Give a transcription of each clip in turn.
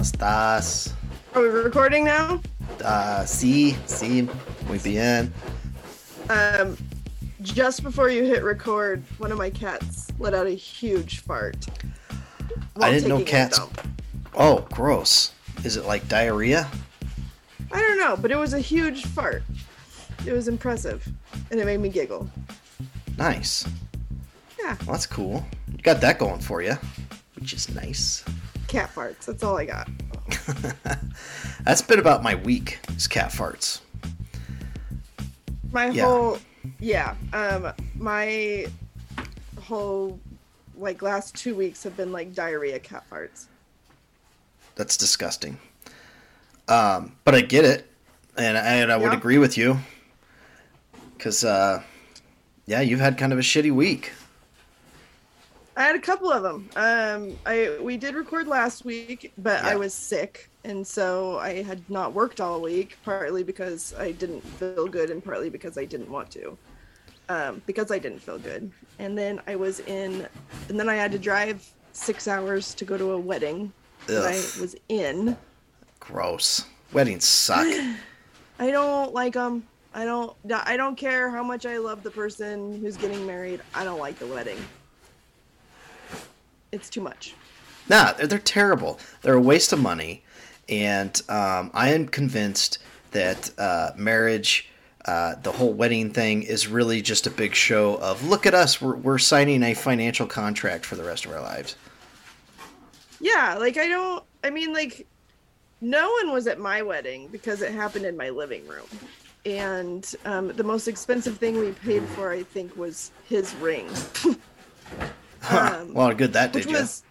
¿Cómo estás? Are we recording now? Uh, sí, sí, muy bien. Um, just before you hit record, one of my cats let out a huge fart. I didn't know cats. Oh, gross. Is it like diarrhea? I don't know, but it was a huge fart. It was impressive, and it made me giggle. Nice. Yeah, Well, that's cool. You got that going for you, which is nice. Cat farts. That's all I got. That's been about my week. Is cat farts. My Yeah. whole, yeah, um, my whole like last two weeks have been like diarrhea cat farts. That's disgusting. Um, but I get it, and I, and I would agree with you. Cause, uh, yeah, you've had kind of a shitty week. I had a couple of them. Um, I we did record last week, but Yeah. I was sick, and so I had not worked all week. Partly because I didn't feel good, and partly because I didn't want to. Um, because I didn't feel good, and then I was in, and then I had to drive six hours to go to a wedding that Ugh. I was in. Gross. Weddings suck. I don't like them. I don't. I don't care how much I love the person who's getting married. I don't like the wedding. It's too much. Nah, they're, they're terrible. They're a waste of money, and um, I am convinced that uh, marriage, uh, the whole wedding thing, is really just a big show of look at us. We're we're signing a financial contract for the rest of our lives. Yeah, like I don't. I mean, like, no one was at my wedding because it happened in my living room, and um, the most expensive thing we paid for, I think, was his ring. Um, well, good that did you. was,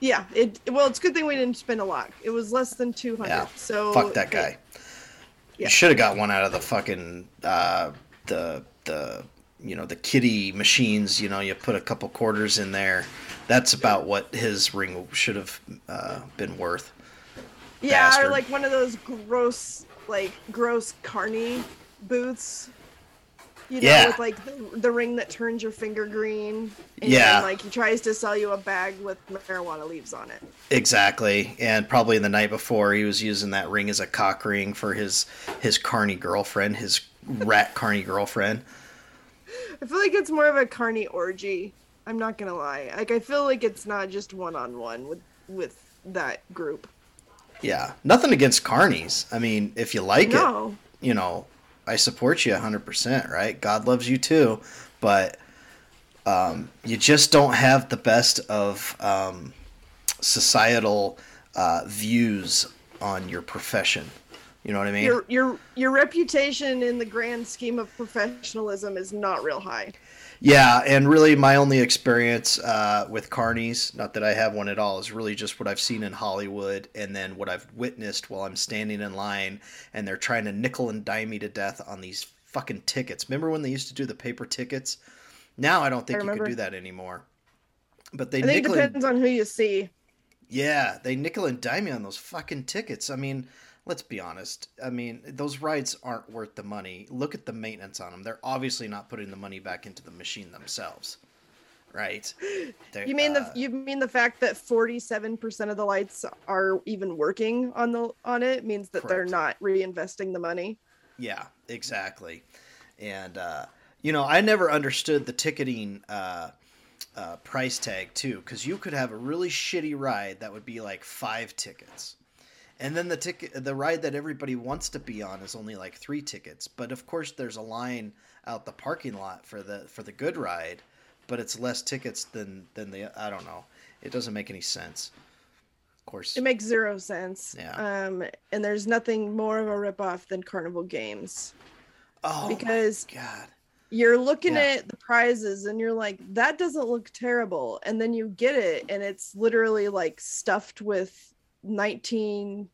yeah. It well, it's a good thing we didn't spend a lot. It was less than two hundred. Yeah. So Fuck that guy. it- You Yeah. should have got one out of the fucking uh, the the you know the kitty machines. You know, you put a couple quarters in there. That's about what his ring should have uh, been worth. yeah, bastard. or like one of those gross, like gross carny booths. You know, Yeah. with like the, the ring that turns your finger green. And Yeah. like he tries to sell you a bag with marijuana leaves on it. Exactly, and probably the night before he was using that ring as a cock ring for his his carny girlfriend, his rat carny girlfriend. I feel like it's more of a carny orgy. I'm not gonna lie. Like I feel like it's not just one on one with with that group. Yeah, nothing against carnies. I mean, if you like it, you know, I support you 100%, right? God loves you too, but um, you just don't have the best of um, societal uh, views on your profession. You know what I mean? Your your your reputation in the grand scheme of professionalism is not real high. Yeah, and really, my only experience uh, with carnies, not that I have one at all, is really just what I've seen in Hollywood and then what I've witnessed while I'm standing in line and they're trying to nickel and dime me to death on these fucking tickets. Remember when they used to do the paper tickets? Now I don't think I you can do that anymore. But they I think it nickel and, depends on who you see. yeah, they nickel and dime you on those fucking tickets. I mean, let's be honest. I mean, those rides aren't worth the money. Look at the maintenance on them. They're obviously not putting the money back into the machine themselves, right? They're, You mean the uh, you mean the fact that 47% of the lights are even working on the on it means that they're not reinvesting the money. Yeah, exactly. And uh, you know, I never understood the ticketing uh, uh, price tag too, because you could have a really shitty ride that would be like five tickets, and then the ticket, the ride that everybody wants to be on is only like three tickets. But of course, there's a line out the parking lot for the for the good ride, but it's less tickets than than the I don't know. It doesn't make any sense. Of course, It makes zero sense. Yeah. Um and there's nothing more of a ripoff than Carnival Games. oh because- my god. You're looking Yeah. at the prizes and you're like, that doesn't look terrible. And then you get it and it's literally like stuffed with 1910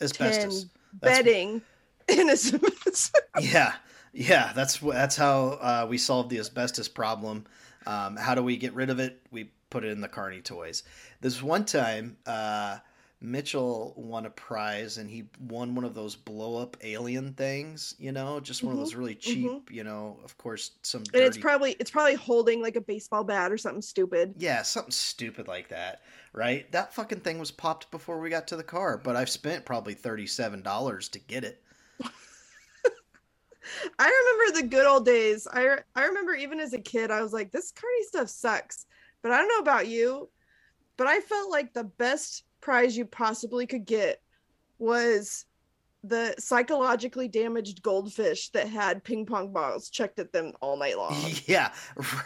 Asbestos. Bedding. It's, it's Yeah, yeah. That's that's how uh, we solved the asbestos problem. Um, how do we get rid of it? We put it in the Carney toys. This one time, uh, Mitchell won a prize and he won one of those blow up alien things, you know, just one of Mhm, those really cheap, you know, of course some And it's probably it's probably holding like a baseball bat or something stupid. Yeah, something stupid like that, right? That fucking thing was popped before we got to the car, but I've spent probably $37 to get it. I remember the good old days. I I remember even as a kid, I was like, this carny stuff sucks. But I don't know about you, but I felt like the best prize you possibly could get was the psychologically damaged goldfish that had ping pong balls checked at them all night long. Yeah,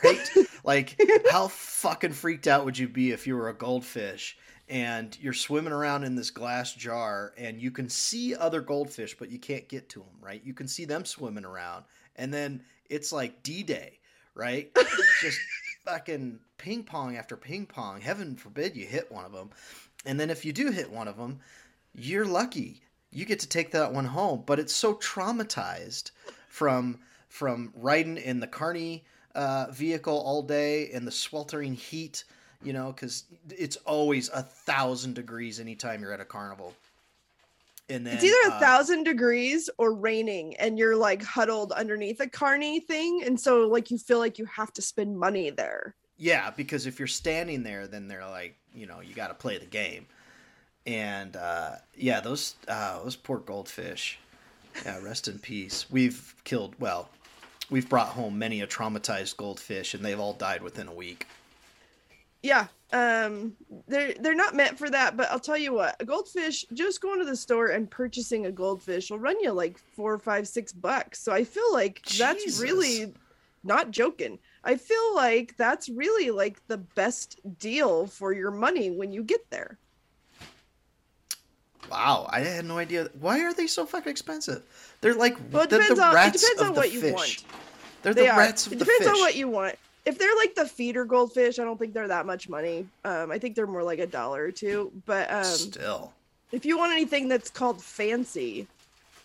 right? like, how fucking freaked out would you be if you were a goldfish and you're swimming around in this glass jar and you can see other goldfish, but you can't get to them, right? You can see them swimming around. And then it's like D Day, right? Just fucking ping pong after ping pong. Heaven forbid you hit one of them. And then if you do hit one of them, you're lucky. You get to take that one home. But it's so traumatized from from riding in the carny uh, vehicle all day in the sweltering heat, you know, because it's always a thousand degrees anytime you're at a carnival. And then it's either a uh, thousand degrees or raining, and you're like huddled underneath a carny thing, and so like you feel like you have to spend money there. Yeah, because if you're standing there, then they're like, you know, you got to play the game. And uh, yeah, those uh, those poor goldfish. Yeah, rest in peace. We've killed well, we've brought home many a traumatized goldfish, and they've all died within a week. Yeah, um, they're they're not meant for that. But I'll tell you what, a goldfish just going to the store and purchasing a goldfish will run you like four, five, six bucks. So I feel like that's really not joking. I feel like that's really like the best deal for your money when you get there. Wow, I had no idea. Why are they so fucking expensive? They're like Well, it they're depends the on it rats depends of on what you want. They're They the are. rats of it the depends on what you want. If they're like the feeder goldfish, I don't think they're that much money. Um, I think they're more like a dollar or two. But um, Still, if you want anything that's called fancy,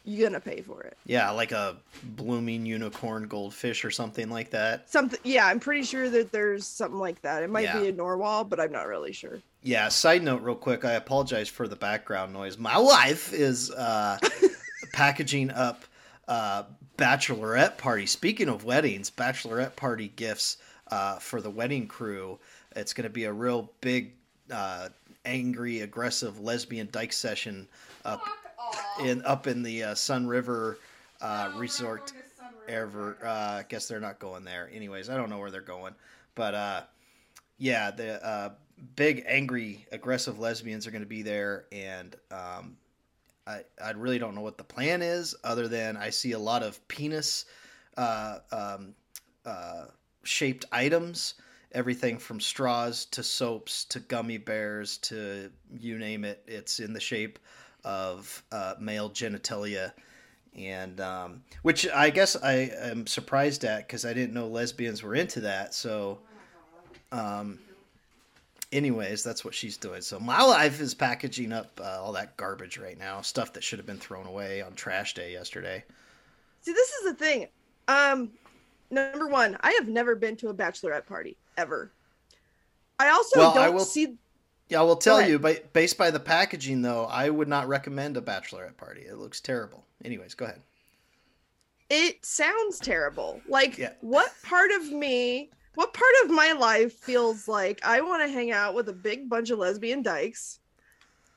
you're gonna pay for it. yeah, like a blooming unicorn goldfish or something like that. Something, yeah, I'm pretty sure that there's something like that. It might Yeah. be a narwhal, but I'm not really sure. Yeah. Side note, real quick. I apologize for the background noise. My wife is uh, packaging up uh, bachelorette party. Speaking of weddings, bachelorette party gifts uh, for the wedding crew. It's going to be a real big, uh, angry, aggressive lesbian dyke session up in up in the uh, Sunriver uh, Resort. Ever, uh, I guess they're not going there. Anyways, I don't know where they're going, but uh, yeah, the uh, big, angry, aggressive lesbians are going to be there, and um, I I really don't know what the plan is, other than I see a lot of penis uh, um, uh, shaped items, everything from straws to soaps to gummy bears to you name it. It's in the shape of uh, male genitalia. And um, which I guess I am surprised at because I didn't know lesbians were into that. So, um, anyways, that's what she's doing. So my life is packaging up uh, all that garbage right now, stuff that should have been thrown away on trash day yesterday. See, this is the thing. Um, number one, I have never been to a bachelorette party ever. I also Well, don't I will- see. Yeah, I will tell you, but based by the packaging, though, I would not recommend a bachelorette party. It looks terrible. Anyways, go ahead. It sounds terrible. Like, Yeah. what part of me, what part of my life feels like I want to hang out with a big bunch of lesbian dykes,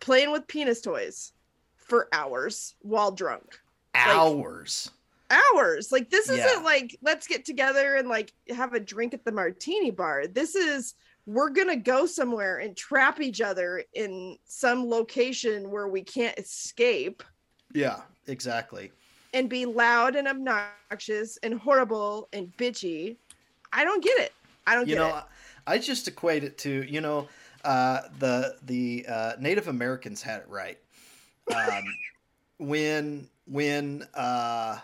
playing with penis toys for hours while drunk? Hours. hours. Like this isn't Yeah. like let's get together and like have a drink at the martini bar. This is we're gonna go somewhere and trap each other in some location where we can't escape Yeah, exactly. and be loud and obnoxious and horrible and bitchy. I don't get it. I don't you get know it. i just equate it to you know uh, the the uh, native americans had it right um, when when uh,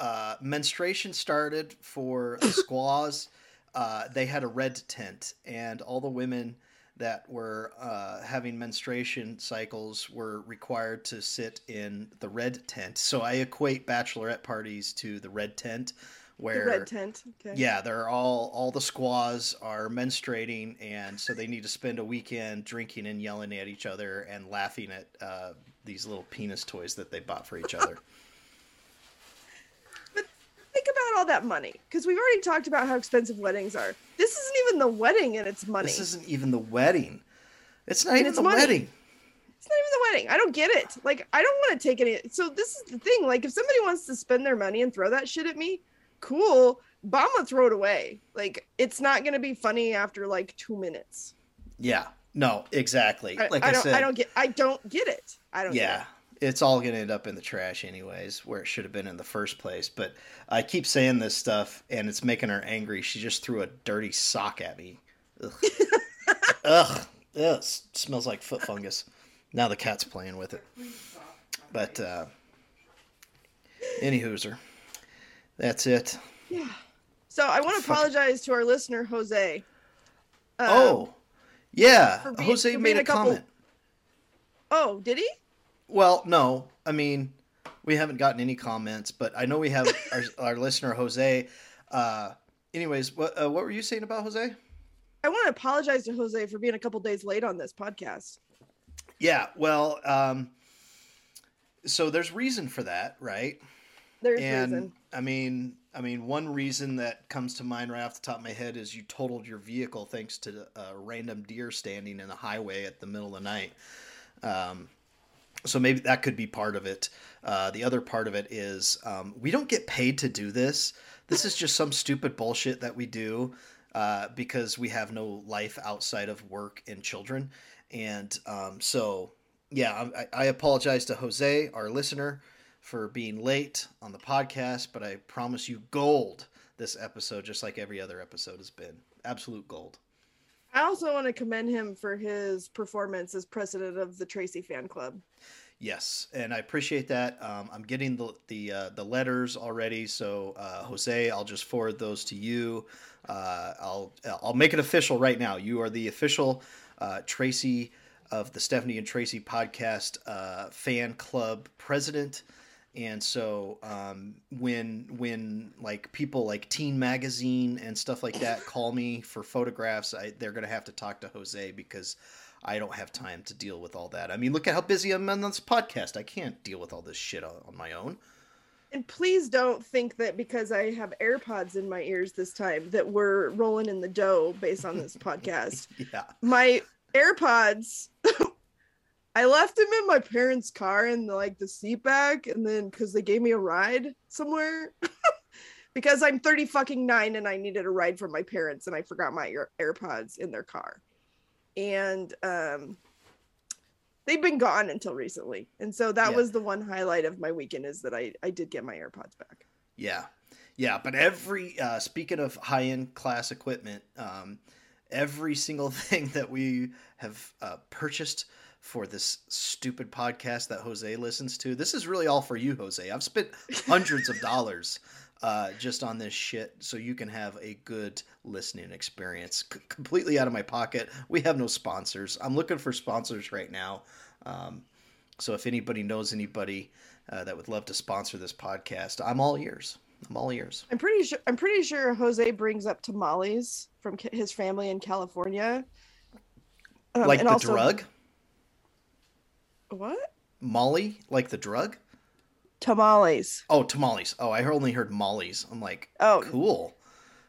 uh, menstruation started for the squaws uh, they had a red tent and all the women that were uh, having menstruation cycles were required to sit in the red tent so i equate bachelorette parties to the red tent where The red tent. Okay. yeah, they're all all the squaws are menstruating, and so they need to spend a weekend drinking and yelling at each other and laughing at uh, these little penis toys that they bought for each other. All that money, because we've already talked about how expensive weddings are. This isn't even the wedding, and it's money. this isn't even the wedding. It's not And even it's the money. wedding. It's not even the wedding. I don't get it. Like, I don't want to take any. So this is the thing. Like, if somebody wants to spend their money and throw that shit at me, cool. But I'm gonna throw it away. Like, it's not gonna be funny after like two minutes. Yeah, no, exactly. I, like I I, don't. said, I don't get. I don't get it. I don't. yeah it's all gonna end up in the trash anyways where it should have been in the first place but i keep saying this stuff and it's making her angry. She just threw a dirty sock at me. Ugh. Ugh. Ugh, smells like foot fungus. Now the cat's playing with it. But uh any hooser. That's it. Yeah. So I want to apologize to our listener Jose. Um, oh yeah. being- jose made a, a comment. Oh, did he? Well, no. I mean, we haven't gotten any comments, but I know we have our, our listener Jose. Uh, anyways, what uh, what were you saying about Jose? I want to apologize to Jose for being a couple days late on this podcast. Yeah. Well, um, so there's reason for that, right? There's and reason. I mean, I mean, one reason that comes to mind right off the top of my head is you totaled your vehicle thanks to a random deer standing in the highway at the middle of the night. Um, so maybe that could be part of it. Uh, the other part of it is um, we don't get paid to do this. This is just some stupid bullshit that we do uh, because we have no life outside of work and children. And um, so, yeah, I, I apologize to Jose, our listener, for being late on the podcast, but I promise you gold this episode, just like every other episode has been. Absolute gold. I also want to commend him for his performance as president of the Tracy fan club. Yes, and I appreciate that. Um, I'm getting the the uh, the letters already, so uh, Jose, I'll just forward those to you. Uh, I'll I'll make it official right now. You are the official uh, Tracy of the Stephanie and Tracy podcast uh, fan club president. And so um, when when like people like Teen Magazine and stuff like that call me for photographs, I, they're gonna have to talk to Jose because I don't have time to deal with all that. I mean, look at how busy I'm on this podcast. I can't deal with all this shit on, on my own. And please don't think that because I have AirPods in my ears this time that we're rolling in the dough based on this podcast. Yeah. My AirPods, I left them in my parents' car in the, like the seat back, and then because they gave me a ride somewhere. because I'm 30 fucking nine and I needed a ride from my parents and I forgot my Air- AirPods in their car. And um they've been gone until recently. And so that Yeah. was the one highlight of my weekend is that I I did get my AirPods back. Yeah, yeah. But every uh, speaking of high end class equipment, um, every single thing that we have uh, purchased for this stupid podcast that Jose listens to, this is really all for you, Jose. I've spent hundreds of dollars uh, just on this shit so you can have a good listening experience C- completely out of my pocket. We have no sponsors. I'm looking for sponsors right now. Um, so if anybody knows anybody uh, that would love to sponsor this podcast, I'm all ears. I'm all ears. I'm pretty sure I'm pretty sure Jose brings up tamales from his family in California. Um, like the also- drug, What? Molly, like the drug. Tamales. Oh, tamales. Oh, I only heard mollies. I'm like, Oh. cool.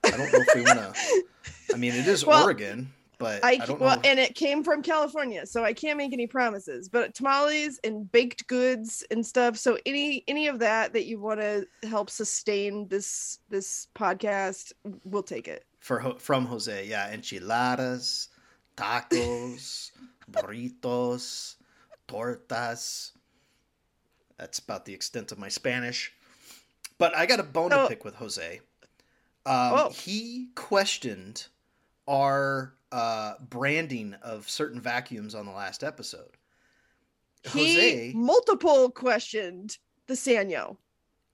I don't know if we want to. I mean, it is Well, Oregon, but I, I, don't well, if- and it came from California, so I can't make any promises. But tamales and baked goods and stuff. So any any of that that you want to help sustain this this podcast, we'll take it. for from Jose, yeah, enchiladas, tacos, burritos, tortas. That's about the extent of my Spanish. But I got a bone to pick with Jose. Um, Oh. He questioned our uh, branding of certain vacuums on the last episode. He Jose, multiple questioned the Sanyo.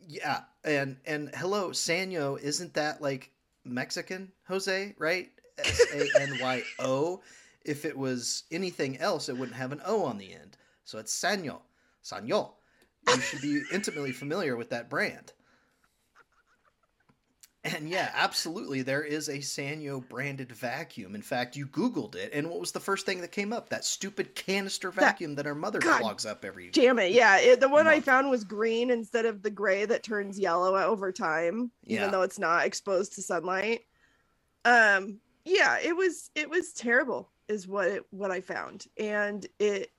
yeah, and and hello, Sanyo, isn't that like Mexican, Jose? Right? S A N Y O. If it was anything else, it wouldn't have an O on the end. So it's Sanyo. Sanyo. You should be intimately familiar with that brand. And yeah, absolutely, there is a Sanyo branded vacuum. In fact, you Googled it, and what was the first thing that came up? That stupid canister vacuum that, our mother God clogs up every. Damn it! Yeah, it, the one I found was green instead of the gray that turns yellow over time, Yeah. even though it's not exposed to sunlight. Um, yeah, it was it was terrible, is what it, what I found, and it.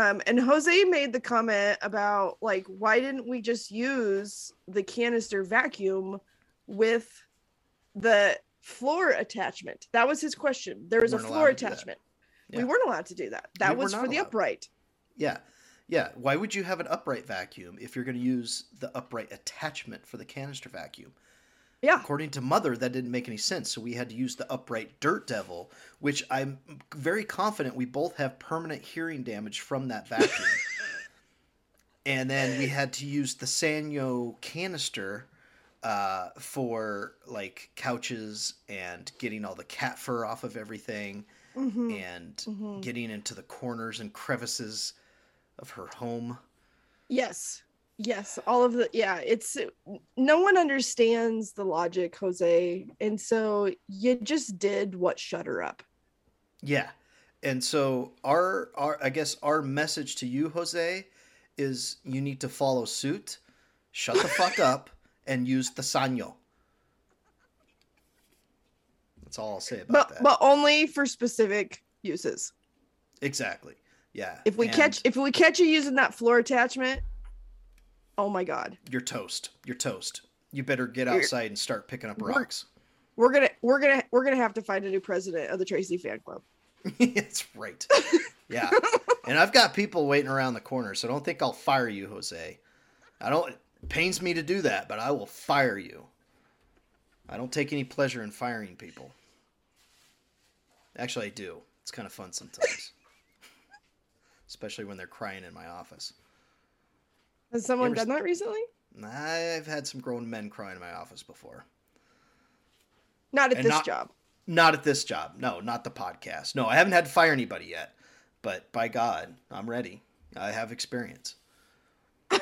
Um, and Jose made the comment about like, why didn't we just use the canister vacuum with the floor attachment? That was his question. There was a floor to do that. attachment. Yeah. We weren't allowed to do that. That We was for the upright. Yeah, yeah. Why would you have an upright vacuum if you're going to use the upright attachment for the canister vacuum? Yeah. According to Mother, that didn't make any sense, so we had to use the upright Dirt Devil, which I'm very confident we both have permanent hearing damage from that vacuum. and then we had to use the Sanyo canister uh, for like couches and getting all the cat fur off of everything Mhm. and Mhm. getting into the corners and crevices of her home. Yes. Yes. All of the yeah, it's no one understands the logic, Jose. And so you just did what shut her up. Yeah. And so our our I guess our message to you, Jose, is you need to follow suit, shut the fuck up, and use the sanyo. That's all I'll say about But that. but only for specific uses. exactly. Yeah. If we and catch if we catch you using that floor attachment, oh my god. you're toast. You're toast. You better get outside and start picking up We're- rocks. We're gonna we're gonna we're gonna have to find a new president of the Tracy fan club. That's right. Yeah. and I've got people waiting around the corner, so don't think I'll fire you, Jose. I don't it pains me to do that, but I will fire you. I don't take any pleasure in firing people. Actually, I do. It's kind of fun sometimes. Especially when they're crying in my office. Has someone done that recently? I've had some grown men cry in my office before. Not at And this not- job. Not at this job. No, not the podcast. No, I haven't had to fire anybody yet. But by God, I'm ready. I have experience.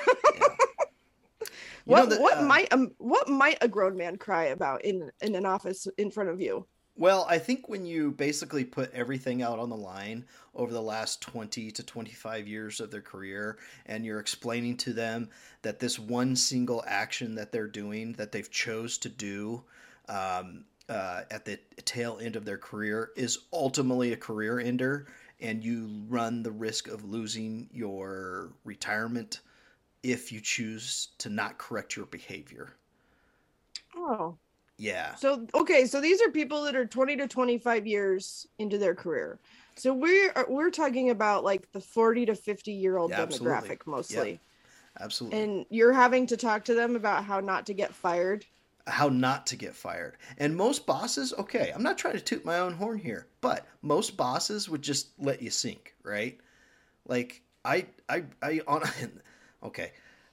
Yeah. What that, what uh, might um, what might a grown man cry about in in an office in front of you? Well, I think when you basically put everything out on the line over the last 20 to 25 years of their career, and you're explaining to them that this one single action that they're doing, that they've chose to do um, uh, at the tail end of their career, is ultimately a career ender, and you run the risk of losing your retirement if you choose to not correct your behavior. Oh. Yeah. So okay, so these are people that are 20 to 25 years into their career. So we're we're talking about like the 40 to 50 year old Yeah, absolutely. demographic mostly. Absolutely. And you're having to talk to them about how not to get fired. how not to get fired. And most bosses, okay, I'm not trying to toot my own horn here, but most bosses would just let you sink, right? Like I, I, I on, okay,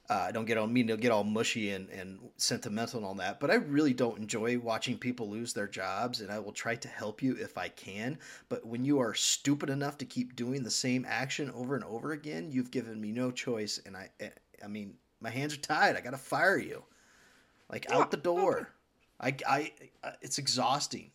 uh, I don't get all mean to get all mushy and, and sentimental and all that, but I really don't enjoy watching people lose their jobs, and I will try to help you if I can. But when you are stupid enough to keep doing the same action over and over again, you've given me no choice, and I, I mean, my hands are tied. I got to fire you like Yeah, out the door. I, I, I, it's exhausting.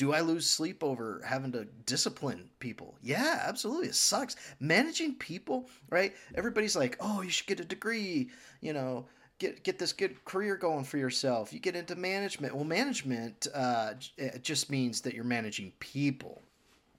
Do I lose sleep over having to discipline people? Yeah, absolutely. It sucks. Managing people, right? Everybody's like, "Oh, you should get a degree, you know, get get this good career going for yourself. You get into management." Well, management uh, it just means that you're managing people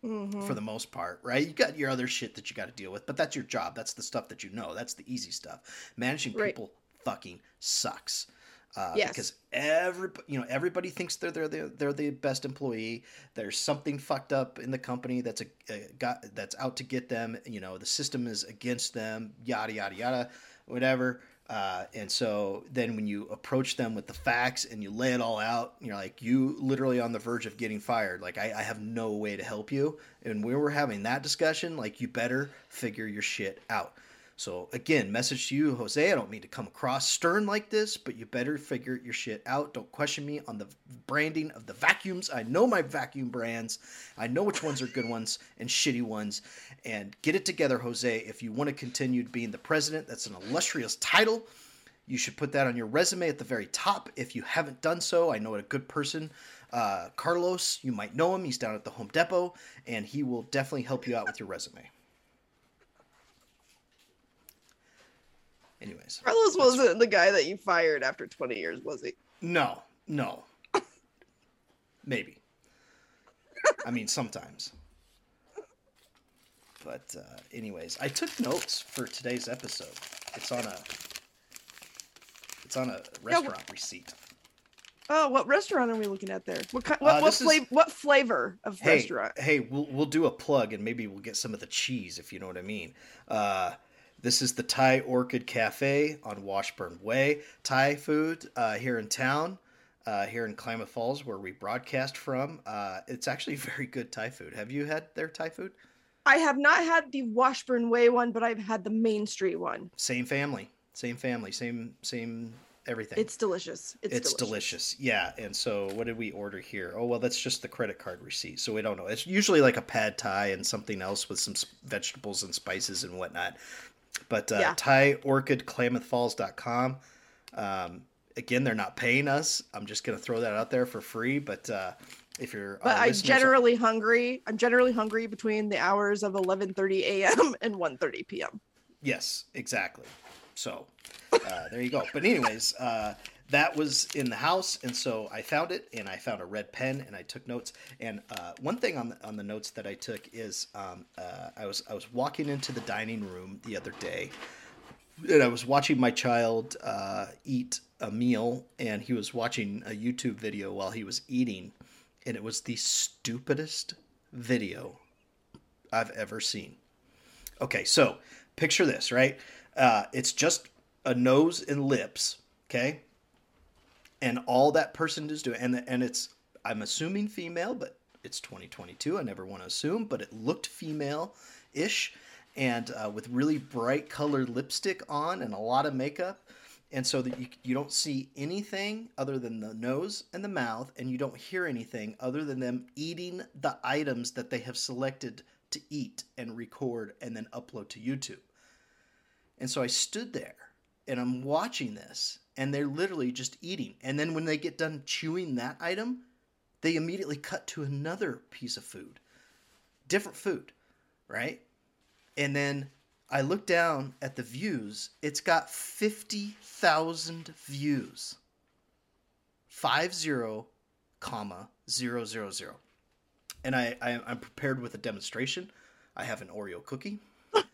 Mhm. for the most part, right? You got your other shit that you got to deal with, but that's your job. That's the stuff that you know. That's the easy stuff. Managing Right. people fucking sucks. Uh, Yes. Because every you know everybody thinks they're they're the, they're the best employee. There's something fucked up in the company that's a, a got that's out to get them. You know the system is against them. Yada yada yada, whatever. Uh, and so then when you approach them with the facts and you lay it all out, you're like, you literally on the verge of getting fired. Like, I, I have no way to help you. And we're having that discussion, like, you better figure your shit out. So again, message to you, Jose. I don't mean to come across stern like this, but you better figure your shit out. Don't question me on the branding of the vacuums. I know my vacuum brands. I know which ones are good ones and shitty ones. And get it together, Jose. If you want to continue being the president, that's an illustrious title. You should put that on your resume at the very top. If you haven't done so, I know a good person, uh, Carlos. You might know him. He's down at the Home Depot, and he will definitely help you out with your resume. Anyways, Carlos wasn't the guy that you fired after 20 years, was he? no, no, maybe. I mean, sometimes. But uh, anyways, I took notes for today's episode. It's on a it's on a restaurant receipt. Oh, what restaurant are we looking at there? What kind, what, Uh, what, this is- flavor, what flavor of Hey, restaurant? hey, we'll we'll do a plug and maybe we'll get some of the cheese if you know what I mean. Uh, this is the Thai Orchid Cafe on Washburn Way. Thai food uh, here in town, uh, here in Klamath Falls, where we broadcast from. Uh, it's actually very good Thai food. Have you had their Thai food? I have not had the Washburn Way one, but I've had the Main Street one. Same family, same family, same same everything. It's delicious. It's, It's delicious. Yeah. And so what did we order here? Oh, well, that's just the credit card receipt. So we don't know. It's usually like a pad thai and something else with some vegetables and spices and whatnot. But uh, Yeah. Thai Orchid KlamathFalls.com. Um, again, they're not paying us. I'm just going to throw that out there for free. But uh, if you're. But I'm generally hungry. I'm generally hungry between the hours of 11:30 a.m. and 1:30 p.m. Yes, exactly. So uh, there you go. But anyways, uh, that was in the house, and so I found it, and I found a red pen, and I took notes. And uh, one thing on the, on the notes that I took is um, uh, I was I was walking into the dining room the other day, and I was watching my child uh, eat a meal, and he was watching a YouTube video while he was eating, and it was the stupidest video I've ever seen. Okay, so picture this, right? Uh, it's just a nose and lips, okay? And all that person is doing, and and it's I'm assuming female, but it's 2022. I never want to assume, but it looked female-ish, and uh, with really bright colored lipstick on and a lot of makeup, and so that you you don't see anything other than the nose and the mouth, and you don't hear anything other than them eating the items that they have selected to eat and record and then upload to YouTube. And so I stood there and I'm watching this and they're literally just eating. And then when they get done chewing that item, they immediately cut to another piece of food. Different food, right? And then I look down at the views. It's got 50,000 views. 50, comma, 000 and I, I I'm prepared with a demonstration. I have an Oreo cookie,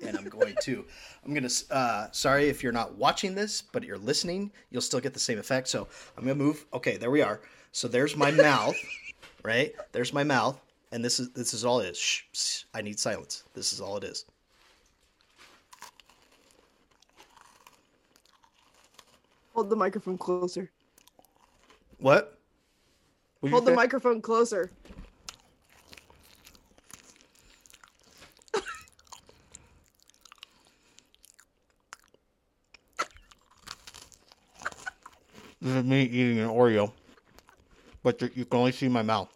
and I'm going to I'm gonna uh, sorry if you're not watching this, but you're listening, you'll still get the same effect. So I'm gonna move. Okay, there we are. So there's my mouth, right? There's my mouth, and this is this is all it is. Shh, shh, I need silence. This is all it is. Hold the microphone closer. What? Hold the microphone closer. This is me eating an Oreo, but you- you can only see my mouth.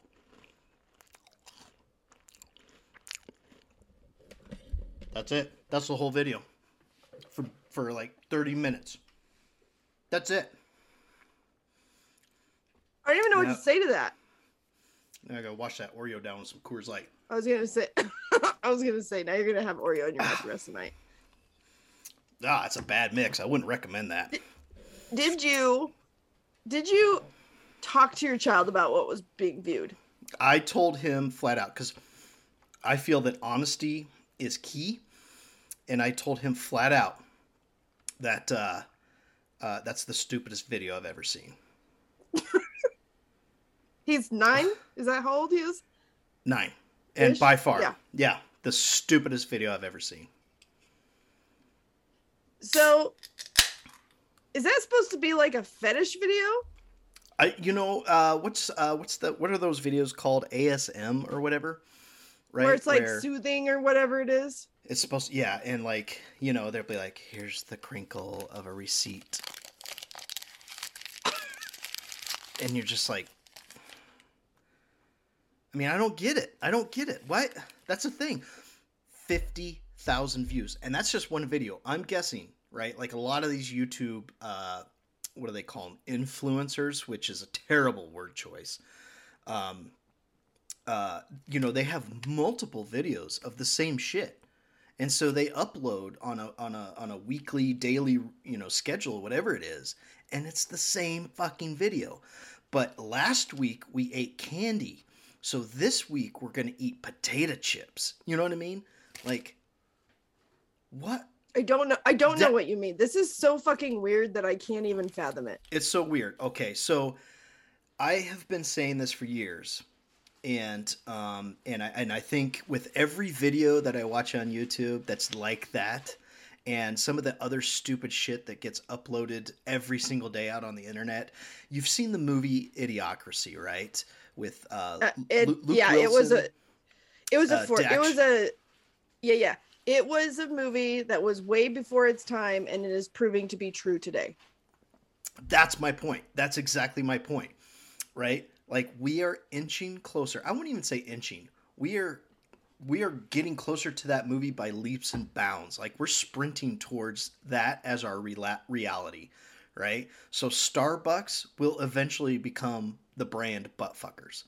That's it. That's the whole video. For for like 30 minutes. That's it. I don't even know what to say to that. Now I gotta wash that Oreo down with some Coors Light. I was gonna say, I was gonna say, now you're gonna have Oreo in your mouth the rest of the night. Ah, it's a bad mix. I wouldn't recommend that. Did you, did you talk to your child about what was being viewed? I told him flat out because I feel that honesty is key, and I told him flat out that uh, uh, that's the stupidest video I've ever seen. He's nine. Is that how old he is? Nine, and Ish? by far, Yeah. yeah, the stupidest video I've ever seen. So, is that supposed to be like a fetish video? I, you know, uh, what's uh, what's the what are those videos called ASM or whatever? Right, Where it's like Where soothing or whatever it is? it's supposed, yeah, and like you know, they'll be like, "Here's the crinkle of a receipt," and you're just like, I mean, I don't get it. I don't get it. What? That's the thing. Fifty thousand views, and that's just one video. I'm guessing. Right? Like a lot of these YouTube, uh, what do they call them? Influencers, which is a terrible word choice. Um, uh, you know, they have multiple videos of the same shit, and so they upload on a on a on a weekly, daily, you know, schedule, whatever it is, and it's the same fucking video. But last week we ate candy, so this week we're gonna eat potato chips. You know what I mean? Like, what? I don't know. I don't That- know what you mean. This is so fucking weird that I can't even fathom it. It's so weird. Okay, so I have been saying this for years, and um, and I and I think with every video that I watch on YouTube that's like that, and some of the other stupid shit that gets uploaded every single day out on the internet, you've seen the movie Idiocracy, right? With uh, Uh, it, Luke yeah, it was a, it was a, uh, for, it was a, yeah, yeah. It was a movie that was way before its time, and it is proving to be true today. That's my point. That's exactly my point. Right? Like we are inching closer. I wouldn't even say inching. We are we are getting closer to that movie by leaps and bounds. Like we're sprinting towards that as our rela- reality, right? So Starbucks will eventually become the brand buttfuckers,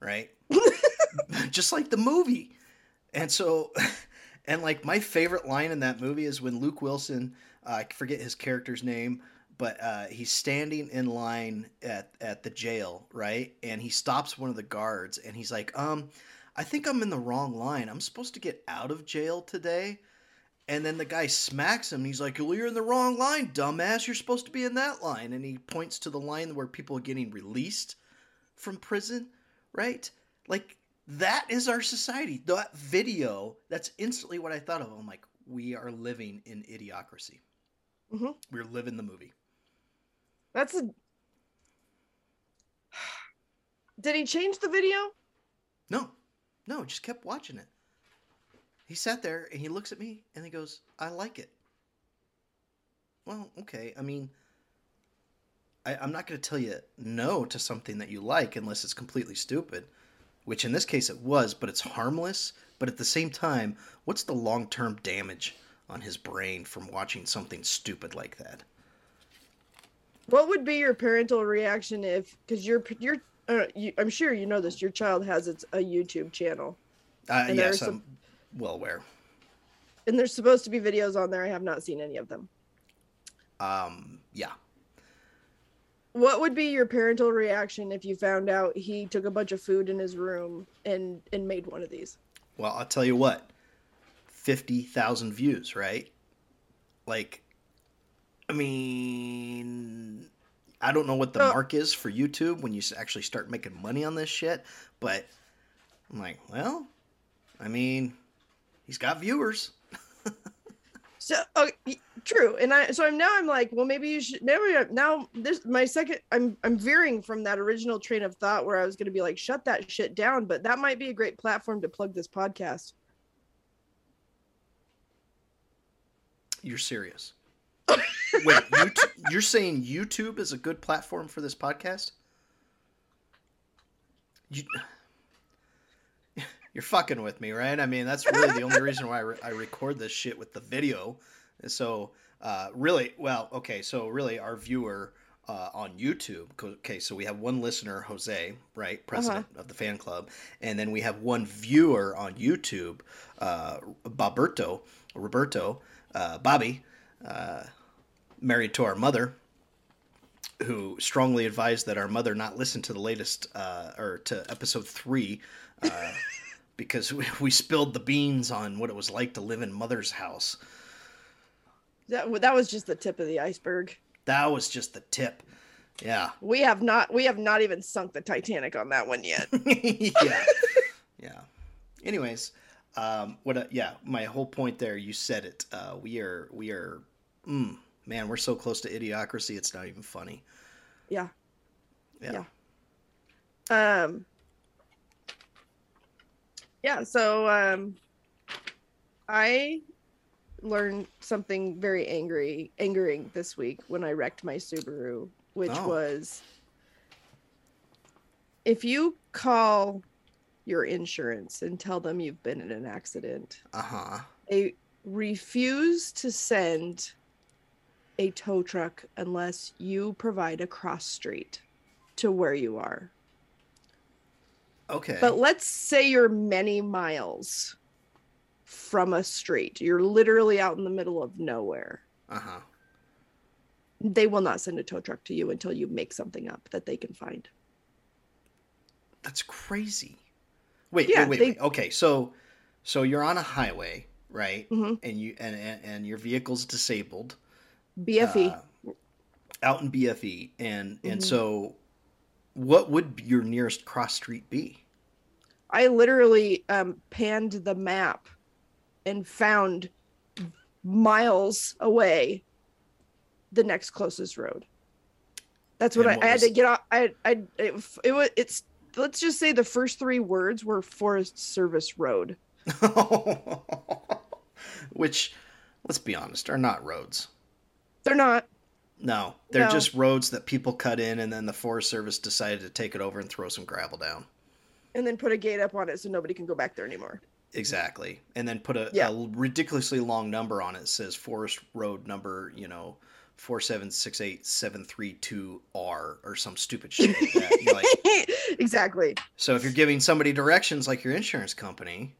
right? Just like the movie. And so and like my favorite line in that movie is when Luke Wilson, uh, I forget his character's name, but uh, he's standing in line at at the jail, right? And he stops one of the guards, and he's like, "Um, I think I'm in the wrong line. I'm supposed to get out of jail today." And then the guy smacks him. He's like, "Well, you're in the wrong line, dumbass. You're supposed to be in that line." And he points to the line where people are getting released from prison, right? Like that is our society. That video, that's instantly what I thought of. I'm like, we are living in idiocracy. Mhm. We're living the movie. That's a. Did he change the video? No, no, just kept watching it. He sat there and he looks at me and he goes, I like it. Well, okay. I mean, I, I'm not going to tell you no to something that you like unless it's completely stupid, which in this case it was, but it's harmless. But at the same time, what's the long term damage on his brain from watching something stupid like that? What would be your parental reaction if, because you're you're, uh, you, I'm sure you know this. Your child has its a YouTube channel, Uh, And yes, there's I'm well aware. and there's supposed to be videos on there. I have not seen any of them. Um, yeah. What would be your parental reaction if you found out he took a bunch of food in his room and and made one of these? Well, I'll tell you what. 50,000 views, right? Like I mean, I don't know what the Oh. mark is for YouTube when you actually start making money on this shit, but I'm like, well, I mean, he's got viewers. So oh, y- true, and I so I'm now I'm like, well, maybe you should. Now, we- now this my second. I'm I'm veering from that original train of thought where I was going to be like, shut that shit down. But that might be a great platform to plug this podcast. You're serious. Wait, YouTube, you're saying YouTube is a good platform for this podcast? You, you're fucking with me, right? I mean, that's really the only reason why I, re- I record this shit with the video. So, uh, really, well, okay, so really, our viewer uh, on YouTube, okay, so we have one listener, Jose, right, president of the fan club, and then we have one viewer on YouTube, uh, Boberto, Roberto, uh, Bobby, uh, married to our mother, who strongly advised that our mother not listen to the latest uh, or to episode three uh, because we, we spilled the beans on what it was like to live in mother's house. That that was just the tip of the iceberg. That was just the tip. Yeah. We have not we have not even sunk the Titanic on that one yet. yeah. Yeah. Anyways, um, what? A, yeah, my whole point there. You said it. Uh, we are. We are. Mm, man, we're so close to idiocracy. It's not even funny. yeah. Yeah. Yeah. Um. Yeah. So um, I learned something very angry, angering this week when I wrecked my Subaru, which Oh. was if you call your insurance and tell them you've been in an accident, Uh huh. they refuse to send a tow truck unless you provide a cross street to where you are. Okay. But let's say you're many miles from a street. You're literally out in the middle of nowhere. uh huh. They will not send a tow truck to you until you make something up that they can find. That's crazy. Wait, Yeah, wait, wait, they- wait. Okay, so so you're on a highway, right? Mhm. And you and, and and your vehicle's disabled. BFE. uh, out in BFE, and and Mhm. so what would your nearest cross street be? I literally um, panned the map and found miles away the next closest road. That's what, I, what I had was- to get off. I, I, it, it was, it's, let's just say the first three words were Forest Service Road. Which, let's be honest, are not roads. They're not. No, they're No. just roads that people cut in, and then the Forest Service decided to take it over and throw some gravel down. And then put a gate up on it so nobody can go back there anymore. Exactly, and then put a, Yeah. a ridiculously long number on it. it says Forest Road number, you know, four seven six eight seven three two R or some stupid shit like that. Like, exactly. so if you're giving somebody directions like your insurance company,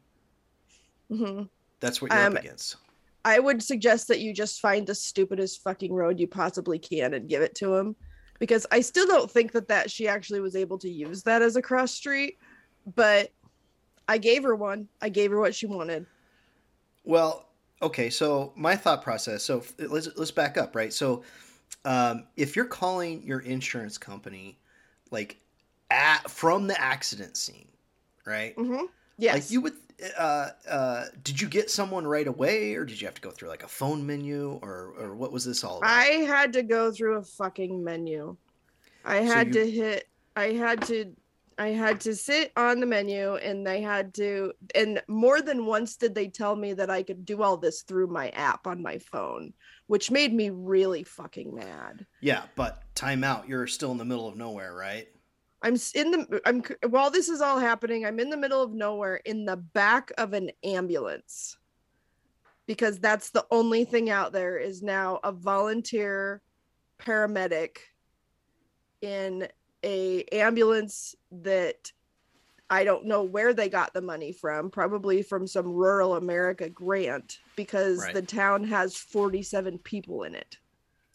hmm that's what you're Um, up against. I would suggest that you just find the stupidest fucking road you possibly can and give it to him. Because I still don't think that that she actually was able to use that as a cross street, but I gave her one. I gave her what she wanted. Well, okay. So my thought process. So let's let's back up, right? So um, if you're calling your insurance company, like at from the accident scene, right? Mm-hmm. Yes. Like you would. Uh, uh, did you get someone right away, or did you have to go through like a phone menu, or or what was this all about? I had to go through a fucking menu. I So had you- to hit I had to I had to sit on the menu and they had to and more than once did they tell me that I could do all this through my app on my phone, which made me really fucking mad. Yeah, but time out. You're still in the middle of nowhere, right? I'm in the I'm while this is all happening, I'm in the middle of nowhere in the back of an ambulance. Because that's the only thing out there is now a volunteer paramedic in a ambulance that I don't know where they got the money from, probably from some rural America grant because Right. the town has 47 people in it.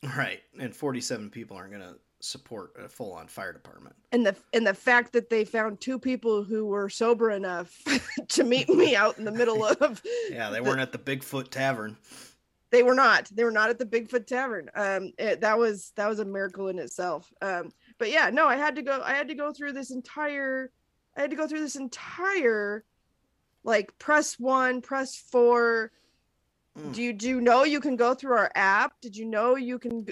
Right. And 47 people aren't going to support a full-on fire department. and the and the fact that they found two people who were sober enough to meet me out in the middle of Yeah, they weren't at the Bigfoot Tavern. they were not they were not at the bigfoot tavern um it, that was that was a miracle in itself um but yeah no i had to go i had to go through this entire i had to go through this entire like press one press four Mm. do you do you know you can go through our app did you know you can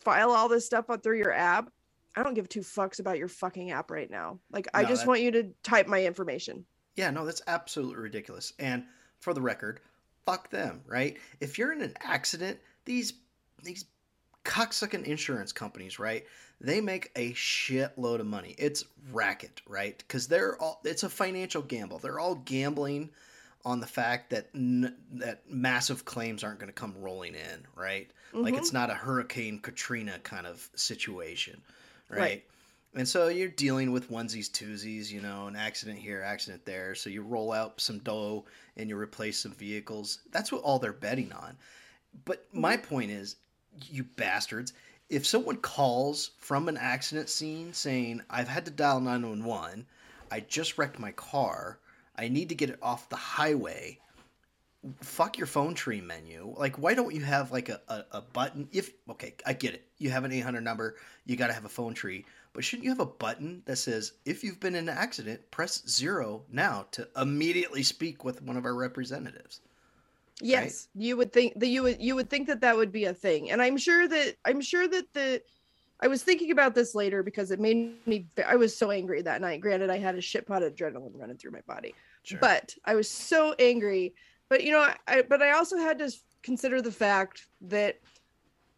file all this stuff through your app i don't give two fucks about your fucking app right now like i just that- want you to type my information Yeah, no, that's absolutely ridiculous. And for the record, fuck them, right? If you're in an accident, these these cocksucking insurance companies, right? They make a shitload of money. It's racket, right? Because they're all it's a financial gamble. They're all gambling on the fact that n- that massive claims aren't going to come rolling in, right? Like Mhm. it's not a Hurricane Katrina kind of situation, right? Right. And so you're dealing with onesies, twosies, you know, an accident here, accident there. So you roll out some dough and you replace some vehicles. That's what all they're betting on. But my point is, you bastards, if someone calls from an accident scene saying, I've had to dial 911, I just wrecked my car, I need to get it off the highway, fuck your phone tree menu. Like, why don't you have like a, a, a button? If, okay, I get it. You have an 800 number, you got to have a phone tree. But shouldn't you have a button that says, if you've been in an accident, press zero now to immediately speak with one of our representatives? yes you would think that you would you would think that that would be a thing and i'm sure that i'm sure that the i was thinking about this later because it made me i was so angry that night granted i had a shit pot of adrenaline running through my body Sure. but i was so angry but you know I, but i also had to consider the fact that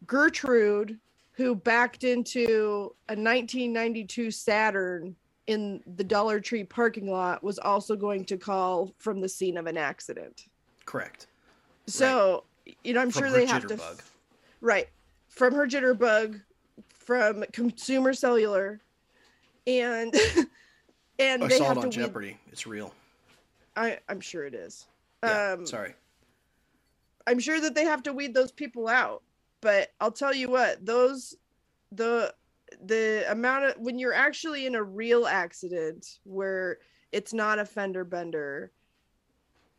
gertrude who backed into a 1992 saturn in the dollar tree parking lot was also going to call from the scene of an accident Correct. so you know i'm From sure they have to f- right from her jitterbug from Consumer Cellular, and and I they saw have it to on Jeopardy. It's real. I I'm sure it is. Yeah, um, sorry. I'm sure that they have to weed those people out. But I'll tell you what, those the the amount of when you're actually in a real accident where it's not a fender bender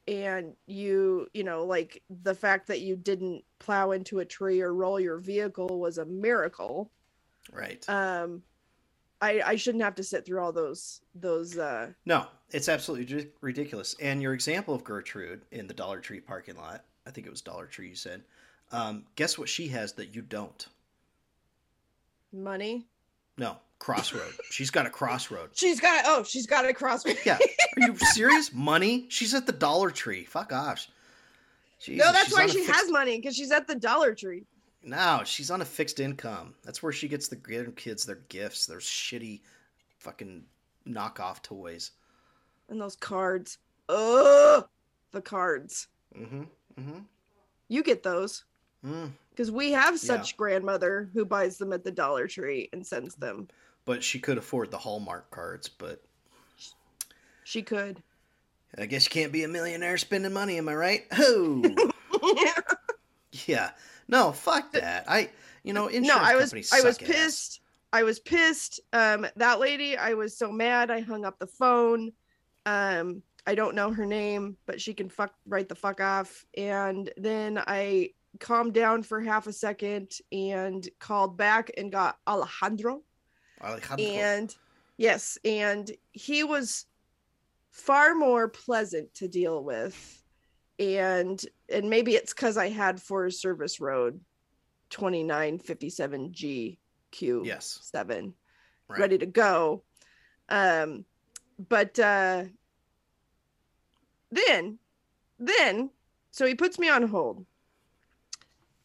and you you know like the fact that you didn't plow into a tree or roll your vehicle was a miracle Right. um i i shouldn't have to sit through all those those uh No, it's absolutely ridiculous. And your example of Gertrude in the Dollar Tree parking lot, I think it was Dollar Tree you said. Um, guess what she has that you don't? money No, crossroad. She's got a crossroad. she's got oh she's got a crossroad. Yeah. Are you serious? Money? She's at the Dollar Tree. Fuck off. Jesus, no that's why she fixed- has money because she's at the dollar tree No, she's on a fixed income. That's where she gets the kids their gifts, their shitty fucking knockoff toys. And those cards. Oh, the cards. Mm-hmm. Mm-hmm. You get those Mm. because we have such grandmother who buys them at the Dollar Tree and sends them. But she could afford the Hallmark cards, but She could. I guess you can't be a millionaire spending money, am I right? Oh, yeah. yeah. No, fuck that. I, you know, insurance no, I was companies I was suck ass. pissed. I was pissed. Um, that lady, I was so mad. I hung up the phone. Um, I don't know her name, but she can fuck right the fuck off. And then I calmed down for half a second and called back and got Alejandro. Alejandro. and yes and he was far more pleasant to deal with and and maybe it's because i had forest service road 2957 g q Yes. 7 Right. ready to go um but uh then then so he puts me on hold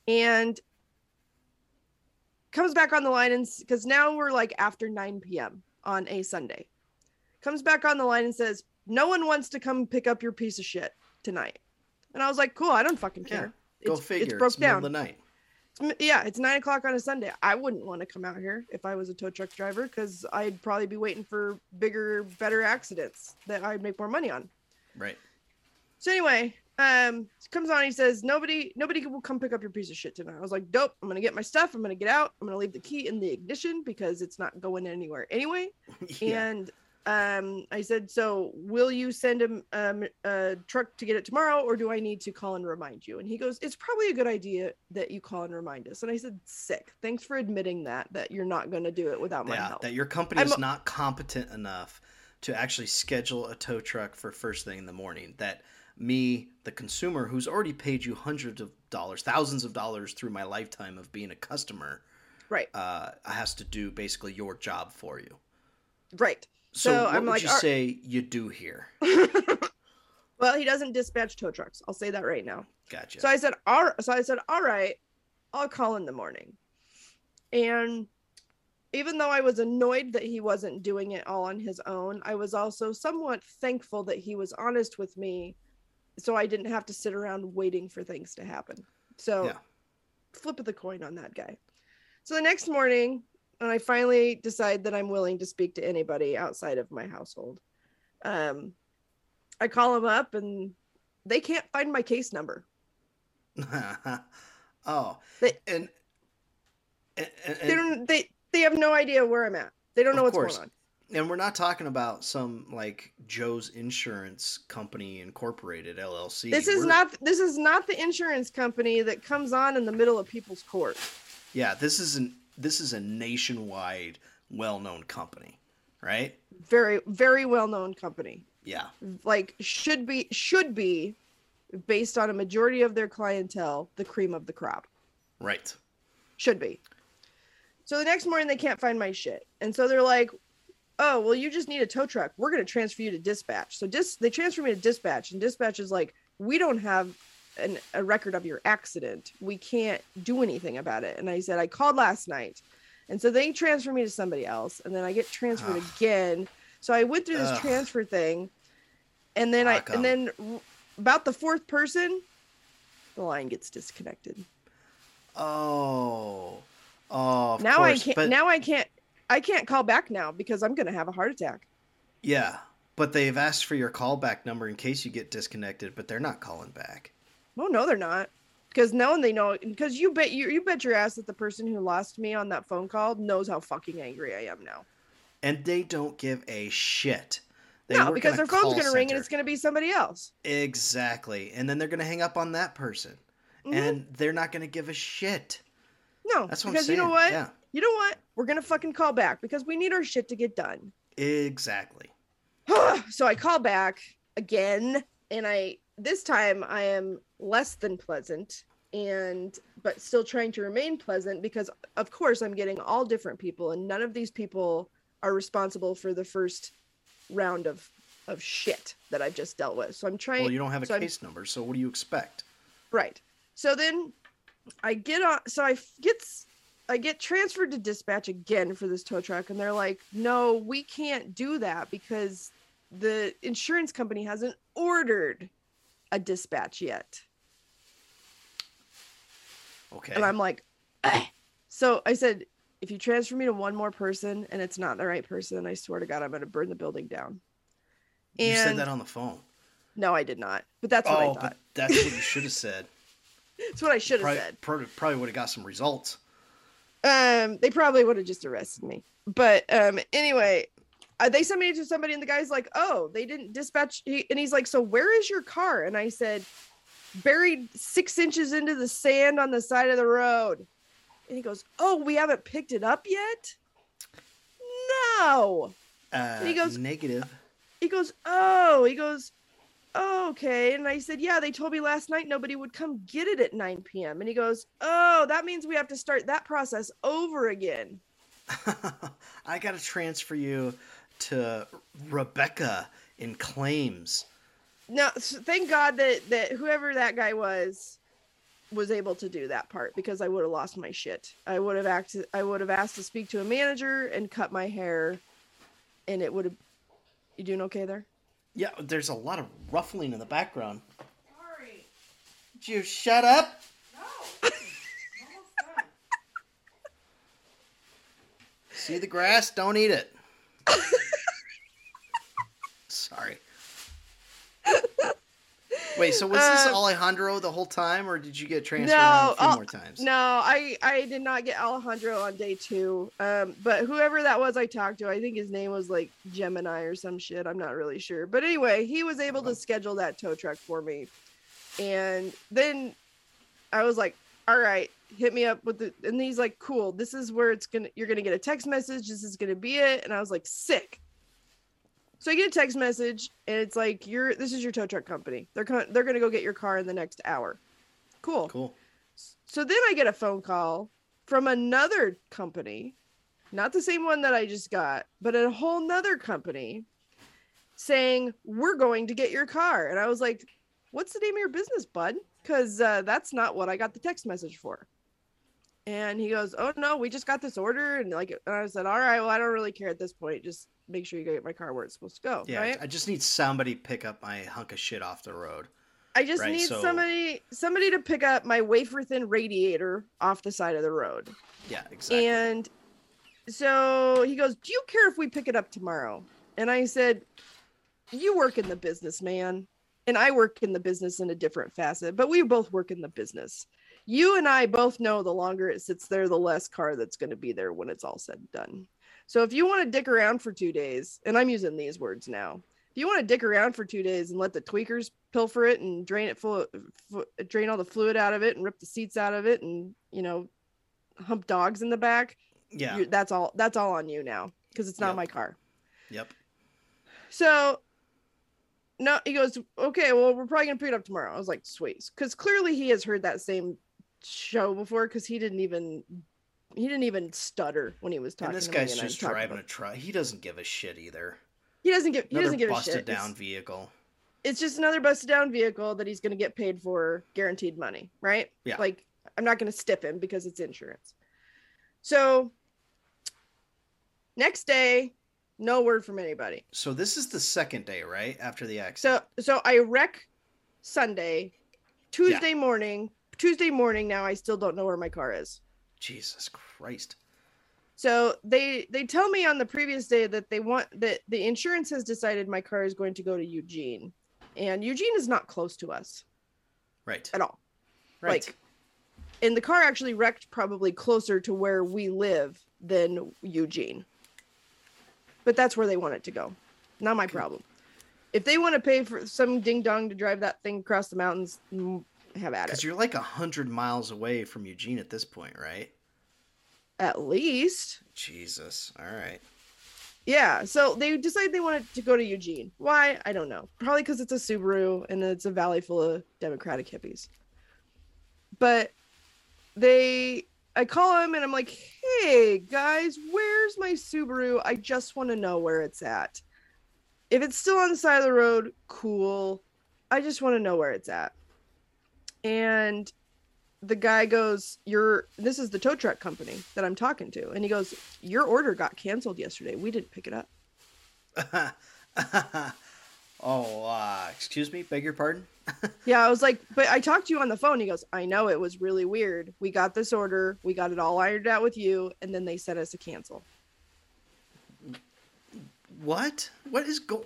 and comes back on the line and because now we're like after 9 p.m on a sunday comes back on the line and says no one wants to come pick up your piece of shit tonight and i was like cool i don't fucking care. Yeah, Go it's, figure. it's broke middle down the night. Yeah, it's nine o'clock on a Sunday. I wouldn't want to come out here if I was a tow truck driver because I'd probably be waiting for bigger, better accidents that I'd make more money on. Right. So anyway, um, comes on. He says nobody, nobody will come pick up your piece of shit tonight. I was like, dope. I'm gonna get my stuff. I'm gonna get out. I'm gonna leave the key in the ignition because it's not going anywhere anyway. yeah. And um, I said, so will you send him um, a truck to get it tomorrow, or do I need to call and remind you? And he goes, it's probably a good idea that you call and remind us. And I said, sick. Thanks for admitting that that you're not going to do it without my yeah, help. that your company I'm is a- not competent enough to actually schedule a tow truck for first thing in the morning. That me, the consumer, who's already paid you hundreds of dollars, thousands of dollars through my lifetime of being a customer, right, uh, has to do basically your job for you. right. So, So what I'm would like, you "Ar- say you do here? well, he doesn't dispatch tow trucks. I'll say that right now. Gotcha. So I said, all so I said, all right, I'll call in the morning. And even though I was annoyed that he wasn't doing it all on his own, I was also somewhat thankful that he was honest with me so I didn't have to sit around waiting for things to happen. So Yeah. flip of the coin on that guy. So the next morning, when I finally decide that I'm willing to speak to anybody outside of my household, um, I call them up and they can't find my case number. oh, They- and, and, and, they don't they they have no idea where I'm at. They don't know what's course. going on. and we're not talking about some like Joe's Insurance Company Incorporated LLC. This is We're- not this is not the insurance company that comes on in the middle of people's court. Yeah, this is an this is a nationwide, well-known company, right? Very very well known company. Yeah, Like should be should be based on a majority of their clientele the cream of the crop. right. Should be. So the next morning they can't find my shit. And so they're like, "Oh, well you just need a tow truck. We're going to transfer you to dispatch." So dis they transfer me to dispatch and dispatch is like, "We don't have an, a record of your accident. We can't do anything about it." And I said, "I called last night." And so they transfer me to somebody else and then I get transferred Ugh. again. So I went through this Ugh. transfer thing and then I and then r- about the fourth person the line gets disconnected. Oh, oh. Now course. I can't. But, Now I can't. I can't call back now because I'm gonna have a heart attack. yeah, but they've asked for your callback number in case you get disconnected, but they're not calling back. Oh no, they're not. Because now they know. Because you bet you you bet your ass that the person who lost me on that phone call knows how fucking angry I am now. And they don't give a shit. They no, because their phone's gonna ring and it's gonna be somebody else. Exactly. And then they're going to hang up on that person. Mhm. And they're not going to give a shit. No, That's what because I'm saying. you know what? Yeah, You know what? We're gonna fucking call back because we need our shit to get done. exactly. so I call back again, and I this time I am less than pleasant, and but still trying to remain pleasant because of course I'm getting all different people, and none of these people are responsible for the first round of of shit that I've just dealt with. So I'm trying. Well, you don't have a so I'm- case number, so what do you expect? Right. So then I get on so I get I get transferred to dispatch again for this tow truck and they're like, "No, we can't do that because the insurance company hasn't ordered a dispatch yet." Okay. And I'm like, "Eh." "So I said, if you transfer me to one more person and it's not the right person, I swear to god I'm going to burn the building down." you said that on the phone. No, I did not. But that's what oh, I thought. but that's what you should have said. That's what I should have said. Probably, probably would have got some results. Um, they probably would have just arrested me. But um, anyway, uh, they sent me to somebody, and the guy's like, "Oh, they didn't dispatch." He, and he's like, "So where is your car?" And I said, "Buried six inches into the sand on the side of the road." And he goes, "Oh, we haven't picked it up yet." No. Uh, he goes- negative. He goes, "Oh." He goes, oh, "Okay." And I said, "Yeah, they told me last night nobody would come get it at 9 p.m." And he goes, "Oh, that means we have to start that process over again." I got to transfer you to Rebecca in claims. No s- thank god that that whoever that guy was was able to do that part because i would have lost my shit i would have acted i would have asked to speak to a manager and cut my hair and it would have you doing okay there Yeah, there's a lot of ruffling in the background. sorry Did you shut up? no See the grass? Don't eat it. Sorry. Wait, so was this Um, Alejandro the whole time, or did you get transferred No, a few I'll- more times? no i i did not get alejandro on day two. Um but whoever that was i talked to i think his name was like gemini or some shit. I'm not really sure. But anyway he was able to schedule that tow truck for me. And then i was like all right hit me up with the and he's like cool this is where it's gonna you're gonna get a text message this is gonna be it. And i was like sick so i get a text message and it's like you're this is your tow truck company they're co- they're gonna go get your car in the next hour cool Cool. so then I get a phone call from another company, not the same one that I just got, but a whole nother company saying, We're going to get your car. And I was like, What's the name of your business, bud? Because uh, that's not what I got the text message for. And he goes, Oh, no, we just got this order. And like, and I said, All right, well, I don't really care at this point. Just make sure you get my car where it's supposed to go. Yeah, Right. I just need somebody pick up my hunk of shit off the road. I just Right, need so- somebody somebody to pick up my wafer thin radiator off the side of the road. Yeah, exactly. And so he goes, Do you care if we pick it up tomorrow? And I said, You work in the business, man. And I work in the business in a different facet, but we both work in the business. You and I both know the longer it sits there, the less car that's going to be there when it's all said and done. So if you want to dick around for two days, and I'm using these words now, if you want to dick around for two days and let the tweakers pilfer it and drain it full, fu- drain all the fluid out of it and rip the seats out of it and you know hump dogs in the back, yeah. you that's all that's all on you now because it's not Yep. my car Yep. so no he goes okay well we're probably gonna pick it up tomorrow i was like sweet because clearly he has heard that same show before because he didn't even he didn't even stutter when he was talking And this to guy's just driving a truck. He doesn't give a shit either. he doesn't give he Another doesn't give a shit. busted down It's, vehicle. it's just another busted down vehicle that he's gonna get paid for guaranteed money right Yeah. like i'm not gonna stiff him because it's insurance so next day no word from anybody So this is the second day, right? After the accident. So so I wreck Sunday, Tuesday morning, Tuesday morning now. I still don't know where my car is. Jesus Christ. So they they tell me on the previous day that they want that the insurance has decided my car is going to go to Eugene, and Eugene is not close to us Right. at all. Right. Like, and the car actually wrecked probably closer to where we live than Eugene. But that's where they want it to go. Not my problem. If they want to pay for some ding dong to drive that thing across the mountains, mm, have at it. Because you're like a hundred miles away from Eugene at this point, right? At least. Jesus. All right. Yeah, so they decided they wanted to go to Eugene. Why? I don't know. Probably because it's a Subaru and it's a valley full of Democratic hippies. But they, I call him and I'm like, hey guys, where's my Subaru? I just want to know where it's at. If it's still on the side of the road, cool. I just want to know where it's at. And the guy goes, Your this is the tow truck company that I'm talking to. And he goes, Your order got canceled yesterday. We didn't pick it up. oh, uh, excuse me. Beg your pardon. Yeah, I was like, but I talked to you on the phone. He goes, I know it was really weird. We got this order, we got it all ironed out with you, and then they sent us to cancel. What? What is go?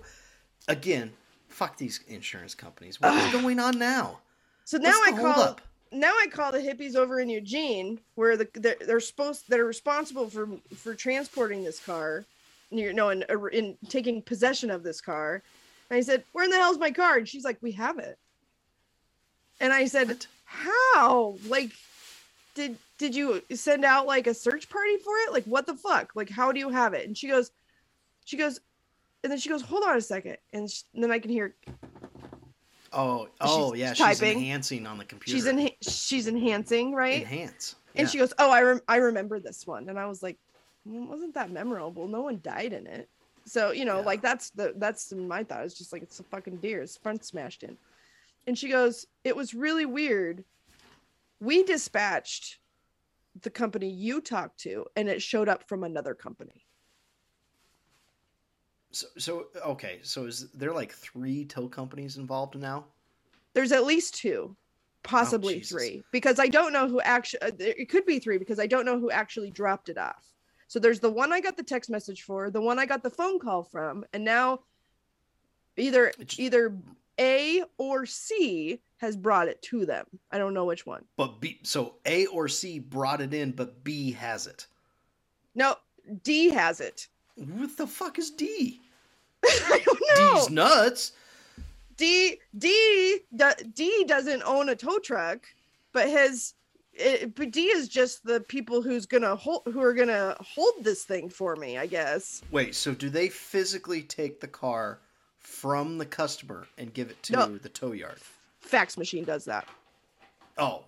Again, fuck these insurance companies. What is going on now? So now I call holdup? now I call the hippies over in Eugene, where the they're, they're supposed that are responsible for for transporting this car, you know, in, uh, in taking possession of this car. And I said, "Where in the hell's my car?" And she's like, "We have it." And I said, What? "How? Like, did did you send out like a search party for it? Like, what the fuck? Like, how do you have it?" And she goes, she goes, and then she goes, "Hold on a second. And, sh- and then I can hear Oh, oh She's oh, yeah. She's enhancing on the computer. she's in she's enhancing, right?" enhance. And she goes, "Oh, I rem- I remember this one." And I was like, "Wasn't that memorable? No one died in it." So you know, Yeah. like that's the that's my thought. It's just like it's a fucking deer. It's front smashed in. And she goes, "It was really weird. We dispatched the company you talked to, and it showed up from another company." So, so okay. So is there like three tow companies involved now? There's at least two, possibly Oh, three, because I don't know who actually. Uh, it could be three because I don't know who actually dropped it off. So there's the one I got the text message for, the one I got the phone call from, and now either It's- either A or C has brought it to them. I don't know which one. But B, so A or C brought it in, but B has it. No, D has it. What the fuck is D? I don't know. D's nuts. D D D doesn't own a tow truck, but his it, but D is just the people who's gonna hold who are gonna hold this thing for me, I guess. Wait, so do they physically take the car from the customer and give it to No. the tow yard? Fax machine does that. Oh,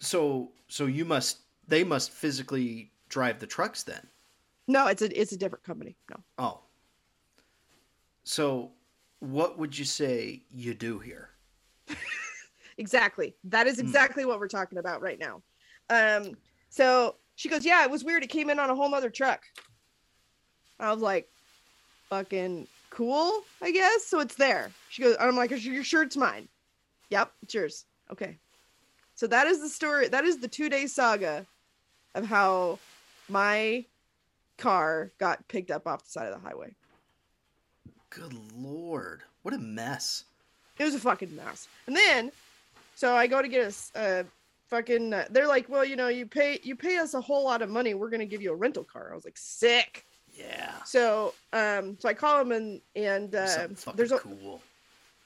so so you must they must physically drive the trucks then. No, it's a it's a different company. No. Oh, so what would you say you do here? Exactly. That is Hmm. exactly what we're talking about right now. Um, so she goes, Yeah, it was weird. It came in on a whole nother truck. I was like, fucking cool, I guess. So it's there. She goes, I'm like, Are you sure it's mine? Yep, it's yours. Okay. So that is the story. That is the two day saga of how my car got picked up off the side of the highway. Good lord, what a mess! It was a fucking mess. And then, so I go to get a fucking. Uh, they're like, well, you know, you pay you pay us a whole lot of money. We're gonna give you a rental car. I was like, sick. Yeah, So, um, so I call them and and uh, there's a cool.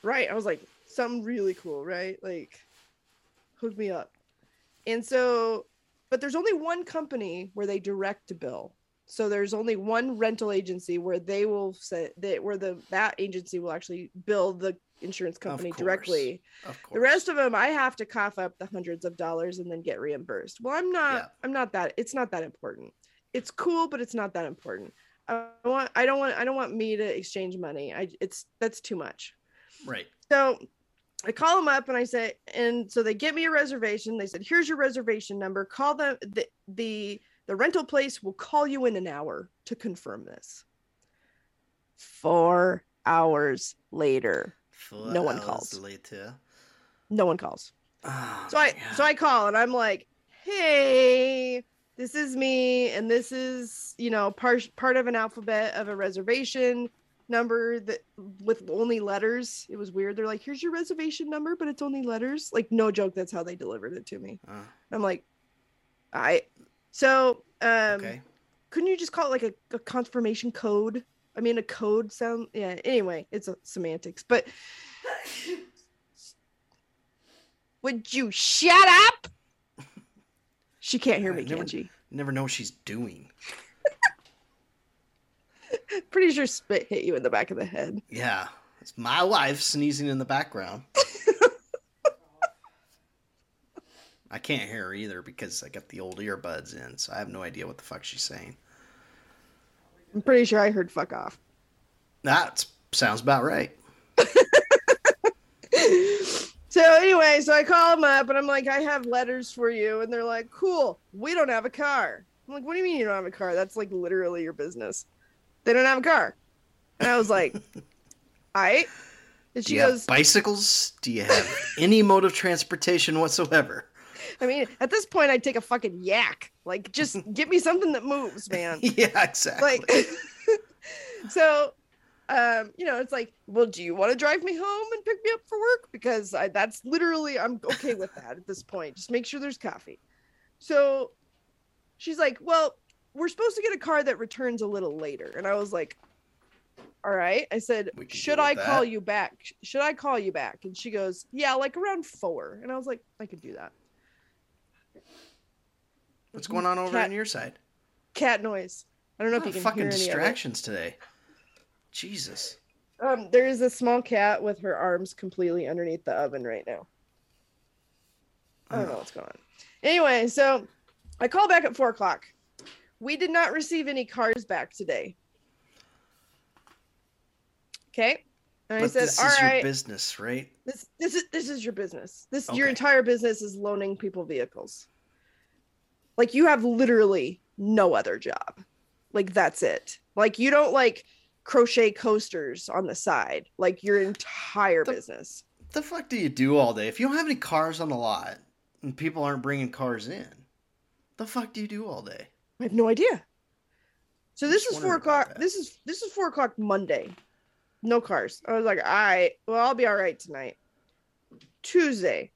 right. I was like, something really cool, right? Like, hook me up. And so, but there's only one company where they direct to bill. So there's only one rental agency where they will say that where the that agency will actually bill the insurance company directly. Of course. The rest of them, I have to cough up the hundreds of dollars and then get reimbursed. Well, I'm not. Yeah. I'm not that. It's not that important. It's cool, but it's not that important. I want. I don't want. I don't want me to exchange money. I. It's that's too much. right. So I call them up and I say, and so they get me a reservation. They said, "Here's your reservation number. Call them. The the the rental place will call you in an hour to confirm this." Four hours later, Four No one calls. later. no one calls. Oh, So I yeah. so I call and I'm like, "Hey, this is me and this is, you know, part part of an alphabet of a reservation number that with only letters. It was weird. They're like, "Here's your reservation number, but it's only letters." Like no joke, that's how they delivered it to me. Uh, I'm like, "I So, um okay. couldn't you just call it like a, a confirmation code? I mean, a code sound. Yeah. Anyway, it's a semantics. But would you shut up? She can't hear me, never- can she? Never know what she's doing. Pretty sure spit hit you in the back of the head. Yeah. It's my wife sneezing in the background. I can't hear her either because I got the old earbuds in, so I have no idea what the fuck she's saying. I'm pretty sure I heard fuck off. That sounds about right. so anyway, so I call them up and I'm like, I have letters for you, and they're like, cool. We don't have a car. I'm like, what do you mean you don't have a car? That's like literally your business. They don't have a car. And I was like, all right. And she goes, have bicycles? Do you have any mode of transportation whatsoever? I mean, at this point, I'd take a fucking yak. Like, just get me something that moves, man. yeah, exactly. like so um you know it's like well do you want to drive me home and pick me up for work? Because I, that's literally i'm okay with that at this point. Just make sure there's coffee. So she's like well we're supposed to get a car that returns a little later. And i was like all right. I said should i with call you back? Should i call you back? And she goes yeah like around four. And i was like i could do that What's going on over Cat- on your side? cat noise i don't know if you can fucking hear distractions today. Jesus. Um, there is a small cat with her arms completely underneath the oven right now. I don't know Oh. what's going on. Anyway, so I call back at four o'clock. We did not receive any cars back today. Okay. And I But said, this all is right, your business, right? this this is this is your business. This your entire business is loaning people vehicles. Like you have literally no other job. Like that's it. Like you don't like crochet coasters on the side. Like your entire The- business. the fuck do you do all day? If you don't have any cars on the lot and people aren't bringing cars in, the fuck do you do all day? I have no idea. So this is four o'clock. This is this is four o'clock Monday. No cars. I was like, all right, well, I'll be all right tonight. Tuesday,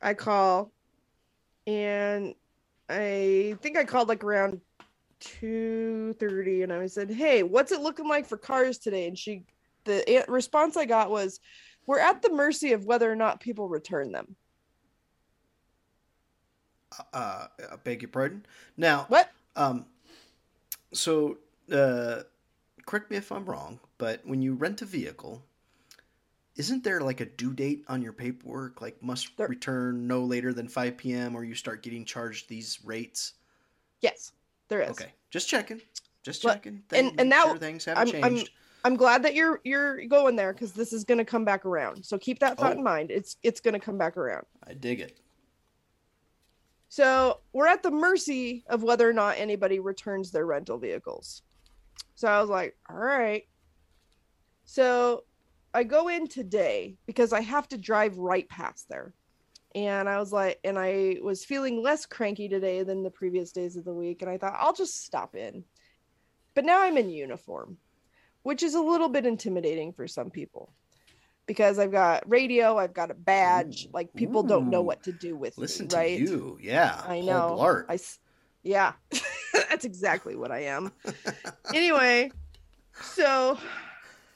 I call, and I think I called like around two thirty, and I said, "Hey, what's it looking like for cars today?" And she, the response I got was, "We're at the mercy of whether or not people return them." Uh, I beg your pardon. Now, What? um, so uh, correct me if I'm wrong, but when you rent a vehicle, isn't there like a due date on your paperwork? Like must There- return no later than 5 p.m. or you start getting charged these rates? Yes, there is. Okay, just checking. Just Well, checking. and- Thing- and make that- sure things haven't I'm- I'm- changed. I'm glad that you're you're going there because this is going to come back around. So keep that thought Oh. in mind. It's it's going to come back around. I dig it. So we're at the mercy of whether or not anybody returns their rental vehicles. So I was like, all right. So I go in today because I have to drive right past there. And I was like, and I was feeling less cranky today than the previous days of the week. And I thought, I'll just stop in. But now I'm in uniform, which is a little bit intimidating for some people because I've got radio, I've got a badge. Ooh. Like people don't know what to do with Listen me, to right? you. Yeah. I know. I, s- yeah, that's exactly what I am. anyway, so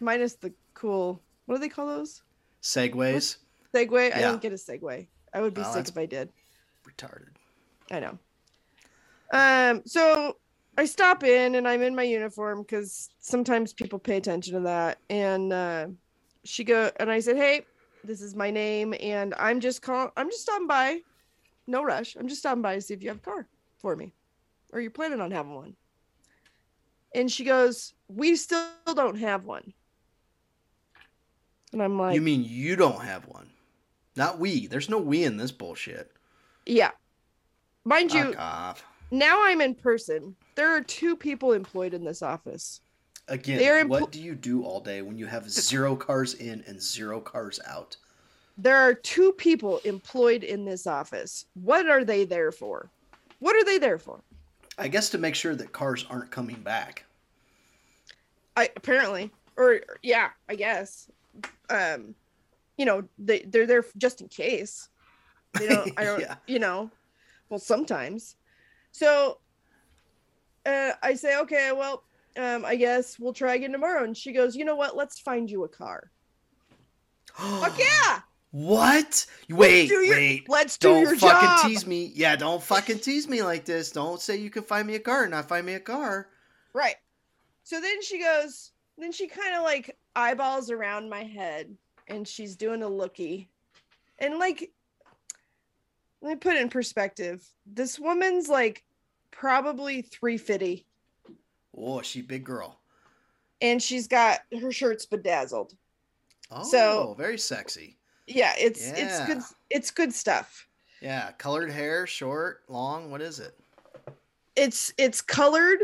minus the cool, what do they call those? Segways. Segway. I don't get a Segway. I would be Well, sick if I did. Retarded. I know. Um, so I stop in and I'm in my uniform because sometimes people pay attention to that. And uh, she go and I said, "Hey, this is my name, and I'm just call I'm just stopping by. No rush. I'm just stopping by to see if you have a car for me, or you're planning on having one." And she goes, "We still don't have one." And I'm like, you mean you don't have one? Not we. There's no we in this bullshit. "Yeah." Mind you, off. now I'm in person. There are two people employed in this office. Again, They're what do you do all day when you have zero cars in and zero cars out? there are two people employed in this office. What are they there for? What are they there for? I guess to make sure that cars aren't coming back. I apparently, or yeah, I guess. Um, you know, they they're there just in case. They don't. I don't. Yeah. You know, well, sometimes. So, uh, I say, okay, well, um, I guess we'll try again tomorrow. And she goes, you know what? Let's find you a car. Fuck yeah! What? Wait, do your- wait. let's do don't your fucking job. tease me. Yeah, don't fucking tease me like this. Don't say you can find me a car and not find me a car. Right. So then she goes, then she kind of like eyeballs around my head and she's doing a looky. And like, let me put it in perspective. This woman's like probably 350 Oh, she big girl. and she's got her shirt's bedazzled. Oh, So- very sexy. Yeah, it's it's good it's good stuff. Yeah, colored hair, short, long. What is it? It's it's colored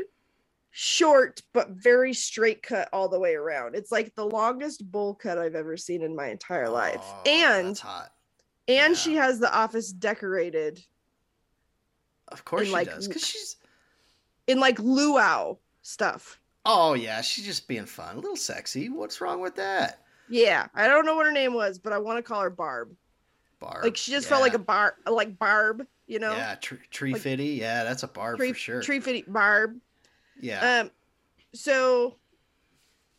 short but very straight cut all the way around. It's like the longest bowl cut I've ever seen in my entire life. Oh, And hot. and Yeah. she has the office decorated Of course she like, does, because she's. in like luau stuff. Oh yeah, she's just being fun, a little sexy. What's wrong with that? Yeah, I don't know what her name was, but I want to call her Barb. Barb. Like she just felt like a bar, like Barb, you know, Yeah, tr- tree Like- fitty. Yeah, that's a barb tree for sure. tree fitty Barb. yeah. Um, so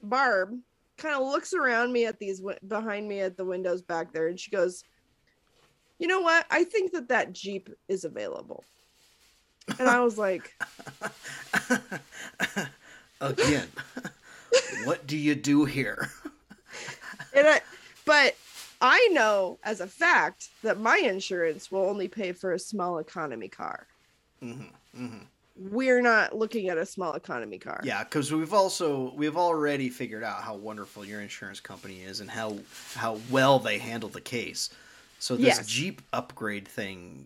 Barb kind of looks around me at these behind me at the windows back there, and she goes, "You know what? I think that that Jeep is available." And I was like, Again, what do you do here? and I, but I know as a fact that my insurance will only pay for a small economy car. hmm hmm We're not looking at a small economy car. Yeah, because we've also we've already figured out how wonderful your insurance company is and how how well they handle the case. So this Yes. Jeep upgrade thing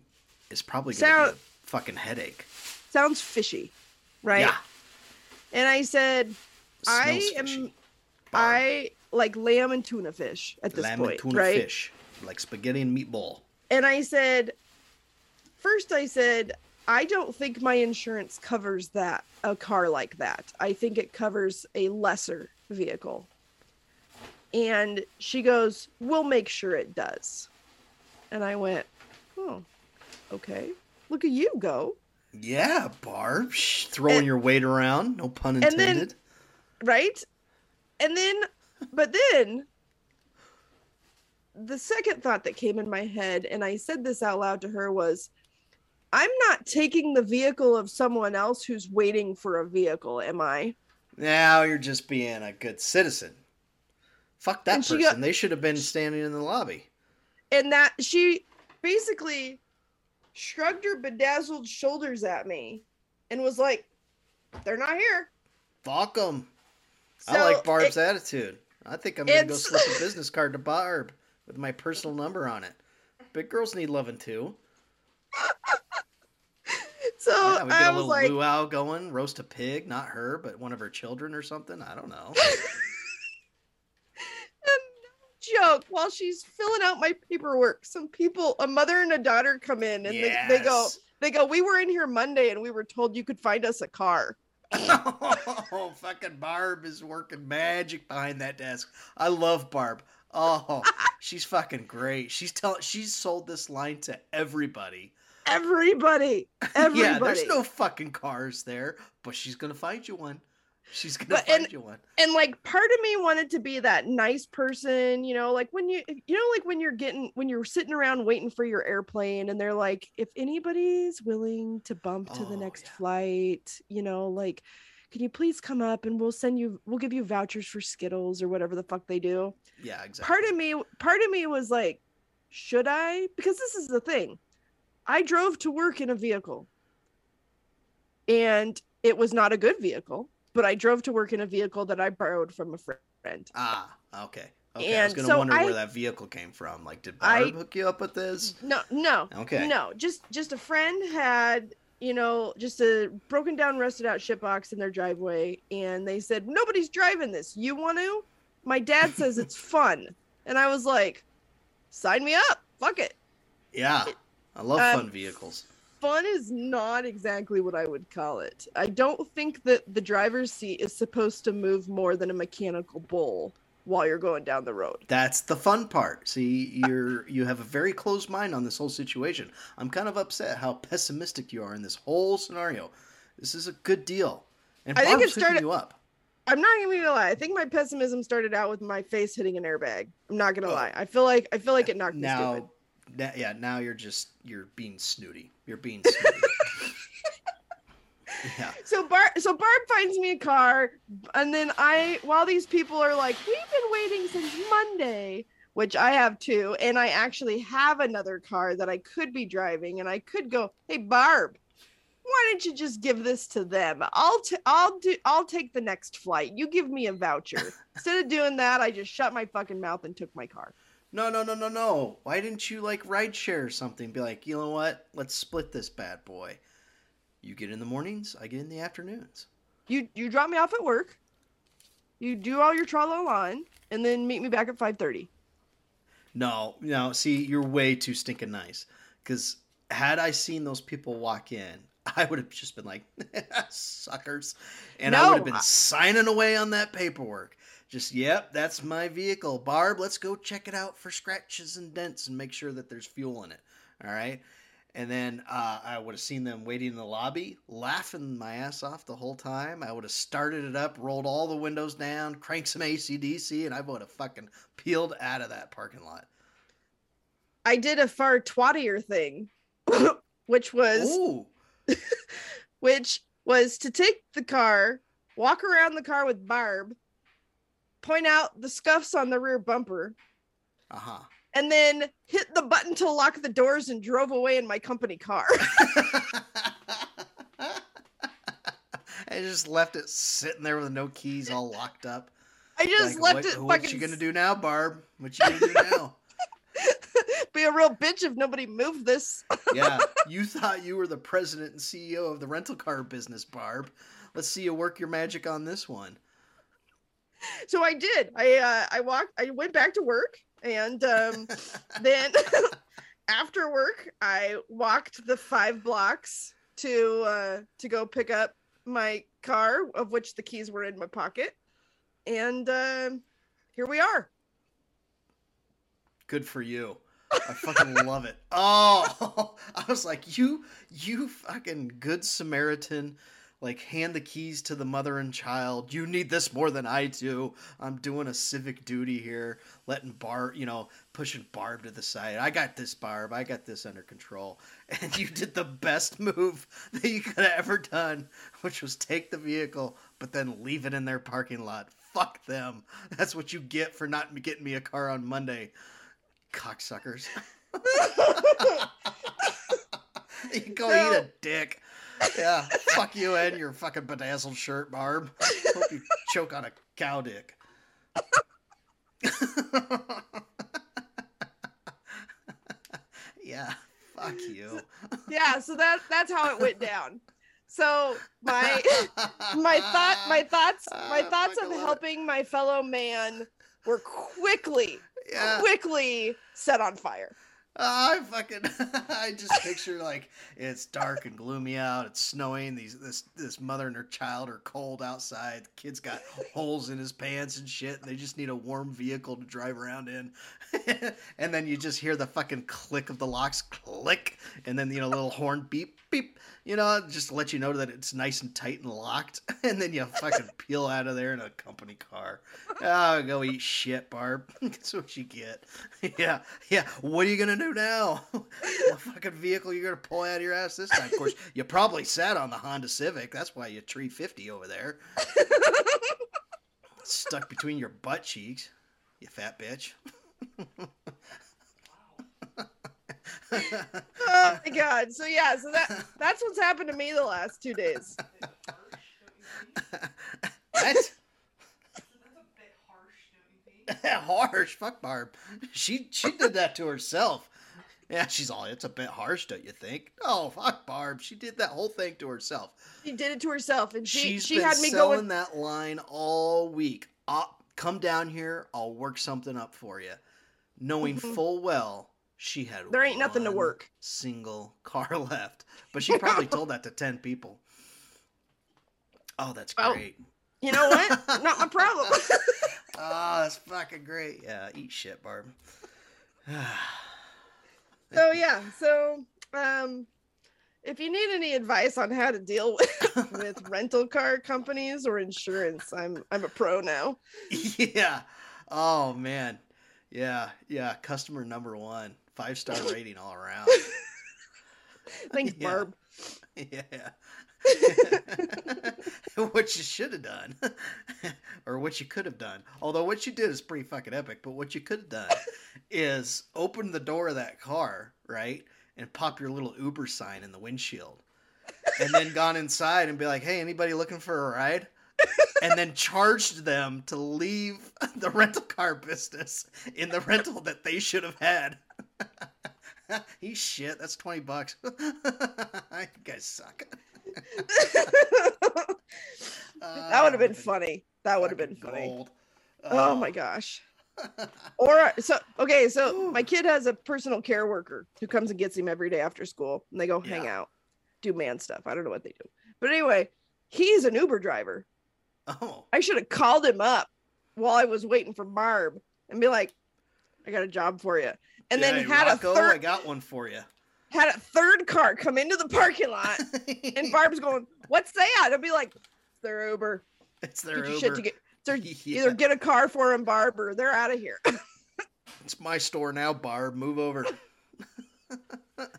is probably going to So- be a fucking headache. Sounds fishy, right? Yeah, And I said, I am fishy. I like lamb and tuna fish at this lamb point, and tuna right? fish, like spaghetti and meatball. And I said, first I said, I don't think my insurance covers that a car like that. I think it covers a lesser vehicle. And she goes, "We'll make sure it does." And I went, "Oh, okay. Look at you go." Yeah, Barb, throwing And- your weight around. No pun and then- intended. right? And then, but then, the second thought that came in my head, and I said this out loud to her, was I'm not taking the vehicle of someone else who's waiting for a vehicle, am I? now you're just being a good citizen. Fuck that person. got- they should have been standing in the lobby. And that she basically shrugged her bedazzled shoulders at me and was like, they're not here. Fuck them. I like Barb's it- attitude. I think I'm gonna go slip a business card to Barb with my personal number on it. Big girls need loving too. so Yeah, we get I a little like, luau going, roast a pig, not her, but one of her children or something. I don't know. joke while she's filling out my paperwork some people a mother and a daughter come in and they, they go they go we were in here monday and we were told you could find us a car oh, fucking Barb is working magic behind that desk. I love Barb. Oh, she's fucking great. She's telling she's sold this line to everybody. everybody everybody Yeah, there's no fucking cars there, but she's gonna find you one. She's gonna But- find and- you one. and like part of me wanted to be that nice person you know like when you you know like when you're getting when you're sitting around waiting for your airplane and they're like if anybody's willing to bump to the Oh, next yeah. flight you know like can you please come up and we'll send you we'll give you vouchers for skittles or whatever the fuck they do Yeah, exactly. part of me part of me was like should i because this is the thing i drove to work in a vehicle and it was not a good vehicle but i drove to work in a vehicle that i borrowed from a friend Ah, okay. Okay, I was gonna so wonder I- where that vehicle came from. Like, did I- hook you up with this? no no Okay. no just just a friend had you know just a broken down rusted out shit box in their driveway and they said nobody's driving this you want to my dad says it's fun and i was like sign me up. Fuck it. Yeah, I love Um, fun vehicles. Fun is not exactly what I would call it. I don't think that the driver's seat is supposed to move more than a mechanical bull while you're going down the road. That's the fun part. See, you're you have a very closed mind on this whole situation. I'm kind of upset how pessimistic you are in this whole scenario. This is a good deal, and I think it started- you up. I'm not gonna lie. I think my pessimism started out with my face hitting an airbag. I'm not gonna Oh. lie. I feel like I feel like it knocked me now, stupid. na- yeah, now you're just you're being snooty. You're being yeah, So Barb, so Barb finds me a car, and then I, while these people are like, we've been waiting since Monday, which I have too, and I actually have another car that I could be driving, and I could go, hey Barb, why don't you just give this to them? I'll t- I'll do I'll take the next flight. You give me a voucher. Instead of doing that, I just shut my fucking mouth and took my car. No, no, no, no, no. Why didn't you like ride share or something? Be like, you know what? Let's split this bad boy. You get in the mornings, I get in the afternoons. You you drop me off at work. You do all your tra la line, and then meet me back at five thirty. No, no. See, you're way too stinking nice. Because had I seen those people walk in, I would have just been like, suckers, and I would have been I- signing away on that paperwork. Just, yep, that's my vehicle. Barb, let's go check it out for scratches and dents and make sure that there's fuel in it. All right. And then uh, I would have seen them waiting in the lobby, laughing my ass off the whole time. I would have started it up, rolled all the windows down, cranked some ACDC, and I would have fucking peeled out of that parking lot. I did a far twattier thing, which was which was to take the car, walk around the car with Barb, point out the scuffs on the rear bumper, Uh huh. and then hit the button to lock the doors and drove away in my company car. I just left it sitting there with no keys, all locked up. I just Like, left what, it What fucking you gonna do now, Barb? What you gonna do now? be a real bitch if nobody moved this. yeah, you thought you were the president and CEO of the rental car business, Barb. Let's see you work your magic on this one. So I did. I uh, I walked. I went back to work, and um, then after work, I walked the five blocks to uh, to go pick up my car, of which the keys were in my pocket, and um here we are. Good for you. I fucking love it. Oh, I was like, you, you fucking good Samaritan. Like, hand the keys to the mother and child. You need this more than I do. I'm doing a civic duty here, letting Barb, you know, pushing Barb to the side. I got this, Barb. I got this under control. And you did the best move that you could have ever done, which was take the vehicle, but then leave it in their parking lot. Fuck them. That's what you get for not getting me a car on Monday cocksuckers. you go eat a dick. Yeah, fuck you and your fucking bedazzled shirt, Barb. Hope you choke on a cow dick. yeah, fuck you. yeah, so that that's how it went down. So my my thought my thoughts my Ah, thoughts fucking of helping my fellow man were quickly Yeah. quickly set on fire. I fucking I just picture like it's dark and gloomy out. It's snowing. These this this mother and her child are cold outside. The kid's got holes in his pants and shit. And they just need a warm vehicle to drive around in. and then you just hear the fucking click of the locks click, and then you know little horn beep beep. You know, just to let you know that it's nice and tight and locked. And then you fucking peel out of there in a company car. Oh, go eat shit, Barb. That's what you get. yeah, yeah. What are you gonna do now? what fucking vehicle you gonna pull out of your ass this time? Of course, you probably sat on the Honda Civic. That's why you 350 over there, stuck between your butt cheeks. You fat bitch. Oh my god. So yeah, so that that's what's happened to me the last two days. That's That's a bit harsh, don't you think? harsh. Fuck Barb. She she did that to herself. Yeah, she's all. It's a bit harsh, don't you think? Oh, fuck Barb. She did that whole thing to herself. She did it to herself, and she She's she been had me selling going. that line all week. i come down here. I'll work something up for you. knowing mm-hmm. full well she had. There ain't nothing to work. Single car left, but she probably told that to ten people. Oh, that's Oh. great. You know what? Not my problem. Oh, that's fucking great. Yeah, eat shit, Barb. so yeah, so um if you need any advice on how to deal with, with rental car companies or insurance, I'm I'm a pro now. yeah. Oh man. Yeah, yeah. Customer number one. Five star rating all around. Thanks, Yeah. Barb. Yeah. what you should have done, or what you could have done. Although what you did is pretty fucking epic, but what you could have done is open the door of that car, right, and pop your little Uber sign in the windshield, and then gone inside and be like, "Hey, anybody looking for a ride?" and then charged them to leave the rental car business in the rental that they should have had. He's shit. That's twenty bucks. you guys suck. that would have been Ah, funny. That would have been funny. gold. Oh my gosh. Or so okay, so my kid has a personal care worker who comes and gets him every day after school, and they go hang Yeah. out, do man stuff. I don't know what they do, but anyway, he's an Uber driver. Oh, I should have called him up while I was waiting for Barb and be like, "I got a job for you," and then had Rocco, a oh, I third got one for you. had a third car come into the parking lot, and Barb's going, "What's that?" I'd be like, "It's their Uber. it's their Uber. shit to get." They're Yeah. either get a car for him, Barb, or they're out of here. It's my store now, Barb. Move over. See, but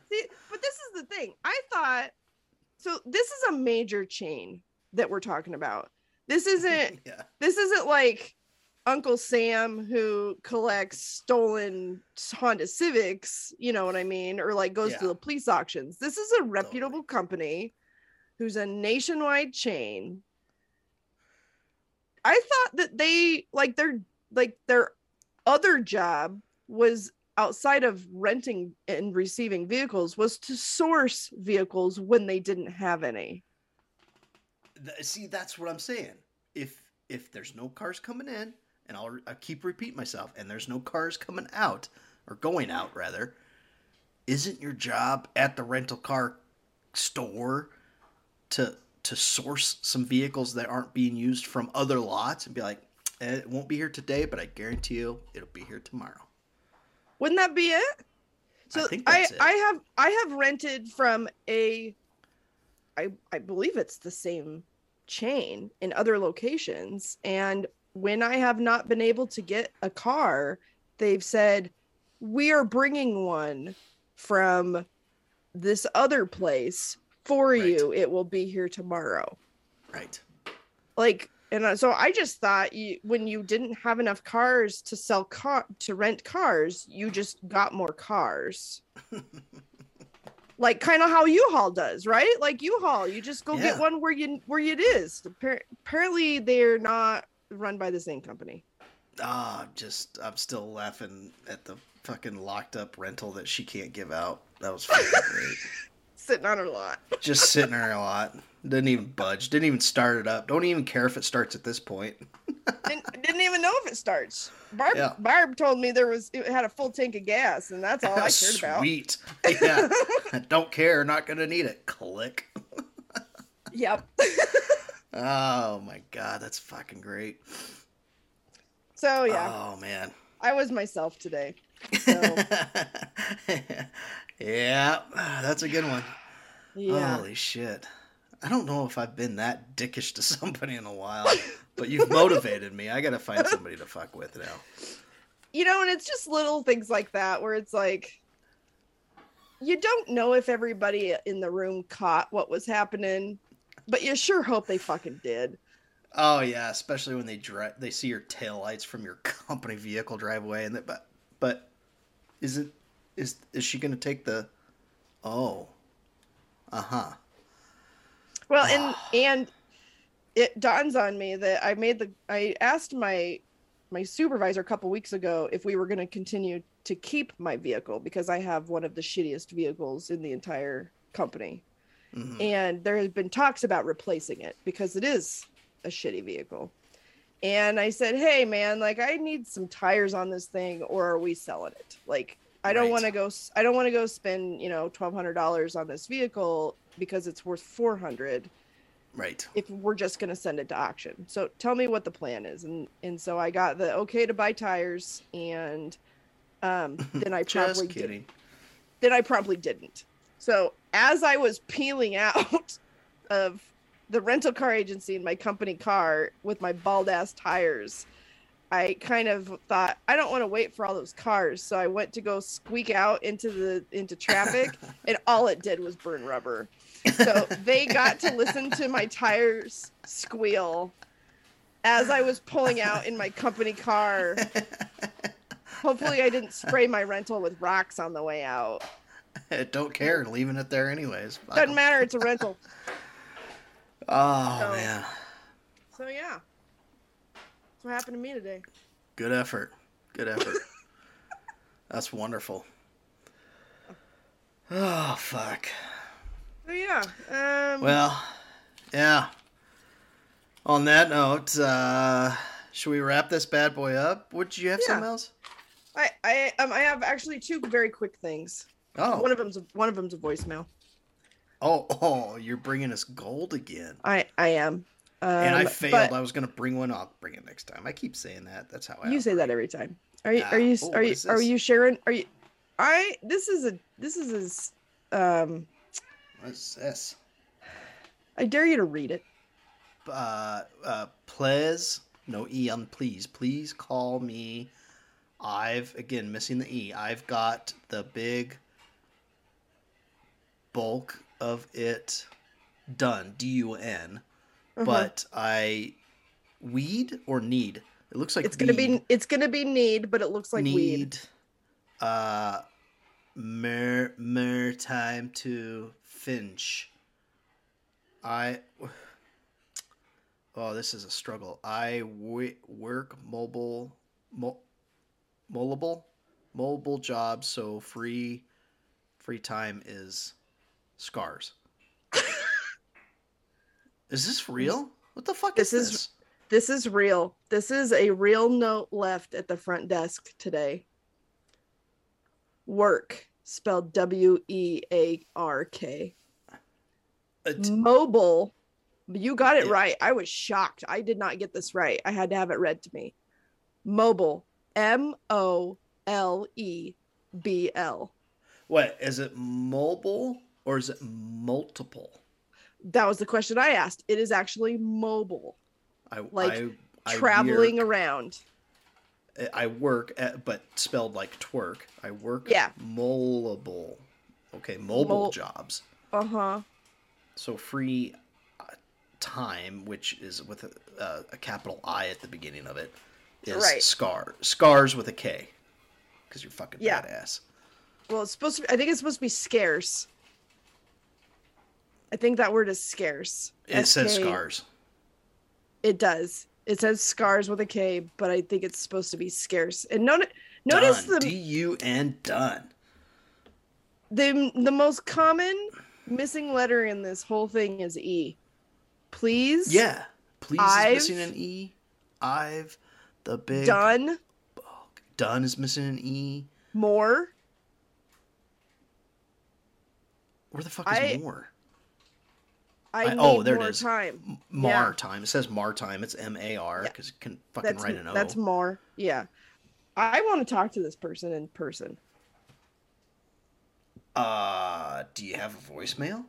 this is the thing. I thought so. This is a major chain that we're talking about. This isn't. yeah. This isn't like Uncle Sam who collects stolen Honda Civics. You know what I mean? Or like goes to the police auctions. This is a reputable company who's a nationwide chain. I thought that they like their like their other job was outside of renting and receiving vehicles was to source vehicles when they didn't have any. See, that's what I'm saying. If if there's no cars coming in, and I'll I keep repeating myself, and there's no cars coming out or going out rather, isn't your job at the rental car store to to source some vehicles that aren't being used from other lots and be like, eh, it won't be here today, but I guarantee you it'll be here tomorrow. Wouldn't that be it? So think I, it. I have I have rented from a I I believe it's the same chain in other locations and when I have not been able to get a car, they've said we are bringing one from this other place for Right. you. It will be here tomorrow. Right. Like and so I just thought you when you didn't have enough cars to sell car to rent cars, you just got more cars. like kind of how U-Haul does, right? Like U-Haul, you just go Yeah. get one where you where it is. Appar- Apparently they're not run by the same company. Ah, just I'm still laughing at the fucking locked up rental that she can't give out. That was fucking great. Sitting on her lot. Just sitting on her lot. Didn't even budge. Didn't even start it up. Don't even care if it starts at this point. didn't, didn't even know if it starts. Barb Yeah. Barb told me there was it had a full tank of gas and that's all I cared about. Sweet. Yeah. Don't care. Not gonna need it. Click. Yep. Oh my god, that's fucking great. So yeah, Oh man. I was myself today. So yeah, that's a good one. yeah. Holy shit. I don't know if I've been that dickish to somebody in a while, but you've motivated me. I gotta find somebody to fuck with now. you know, and it's just little things like that where it's like you don't know if everybody in the room caught what was happening, but you sure hope they fucking did. Oh yeah, especially when they drive, they see your taillights from your company vehicle drive away, and that, but but is it is is she gonna take the? Oh, uh huh. Well, and and it dawns on me that I made the I asked my my supervisor a couple weeks ago if we were going to continue to keep my vehicle because I have one of the shittiest vehicles in the entire company. Hmm and there has been talks about replacing it because it is a shitty vehicle and I said, "Hey, man, like I need some tires on this thing, or are we selling it? Like, I don't Right. want to go. I don't want to go spend you know twelve hundred dollars on this vehicle because it's worth four hundred Right. if we're just going to send it to auction. So tell me what the plan is." And and so I got the okay to buy tires, and um, then I probably did, then I promptly didn't. So as I was peeling out of the rental car agency in my company car with my bald ass tires, I kind of thought I don't want to wait for all those cars. So I went to go squeak out into the into traffic, and all it did was burn rubber. So they got to listen to my tires squeal as I was pulling out in my company car. Hopefully, I didn't spray my rental with rocks on the way out. Don't care, leaving it there anyways. Doesn't matter. It's a rental. Oh So- man, So yeah, that's what happened to me today. good effort. Good effort. That's wonderful. Oh fuck. So yeah. Um, Well, yeah. On that note, uh, should we wrap this bad boy up? Would you have Yeah. something else? I I um I have actually two very quick things. Oh, One of them's a, one of them's a voicemail. oh, oh! You're bringing us gold again. I I am. Um, and I failed. but I was gonna bring one. I'll bring it next time. I keep saying that. That's how I. you say that every time. Are you Ah, are you oh, are you are you sharing? Are you? I this is a this is as um What's this? I dare you to read it. Uh, uh, please, no e on please. Please call me. I've again missing the e. I've got the big bulk of it done. D U N. Uh-huh. But I weed or need. It looks like it's gonna weed. be it's gonna be need, but it looks like need weed. uh mer mer time to finch i oh this is a struggle i w- work mobile mo- mobile mobile jobs so free free time is scars is this real what the fuck This is is- this This is real. This is a real note left at the front desk today. Work spelled W E A R K. Mobile. You got it Yeah. right. I was shocked. I did not get this right. I had to have it read to me. Mobile. M O L E B L. what is it mobile or is it multiple That was the question I asked. It is actually mobile, I Like, I, I traveling around. I work at, but spelled like twerk. I work Yeah. mobile. Okay, mobile Mol- jobs. Uh huh. So free uh, time, which is with a, uh, a capital I at the beginning of it, is Right. scar. Scars with a K. Because you're fucking Yeah. badass. Well, it's supposed to. Be, I think it's supposed to be scarce. I think that word is scarce. It says scars. It does. It says scars with a K, but I think it's supposed to be scarce. And notice, notice done. the D U N done. the the most common missing letter in this whole thing is E. Please. Yeah. Please I've is missing an E. I've the big Done done is missing an E. more. Where the fuck is I- more? I, I- need oh, there it more is. time. Mar Yeah. time. It says Mar time. It's M A R Yeah. because you can fucking That's write an O. that's more. Yeah. I want to talk to this person in person. Uh, do you have a voicemail?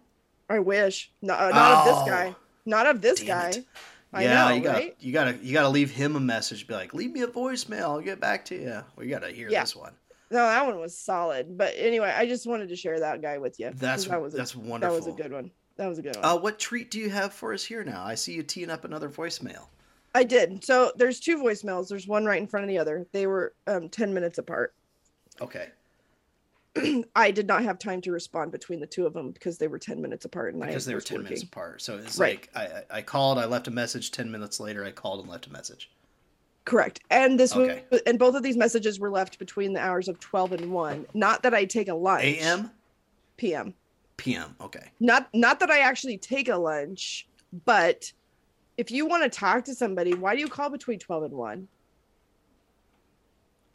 I wish. No, uh, not of this Oh, guy. Not of this guy. it. I yeah, know, you gotta right? you gotta you gotta leave him a message. Be like, leave me a voicemail. I'll get back to you. We gotta hear Yeah. this one. No, that one was solid. But anyway, I just wanted to share that guy with you. That's that was a, that's that wonderful. was a good one. That was a good one. Uh, what treat do you have for us here now? I see you teeing up another voicemail. I did. So there's two voicemails. There's one right in front of the other. They were um, ten minutes apart. Okay, I did not have time to respond between the two of them because they were ten minutes apart, and because I they were ten working. minutes apart. So it's Right. like I I called. I left a message. Ten minutes later, I called and left a message. Correct. And this Okay. was, and both of these messages were left between the hours of twelve and one. Not that I take a lunch. A.M. P.M. P.M. Okay. Not not that I actually take a lunch, but if you want to talk to somebody, why do you call between 12 and 1?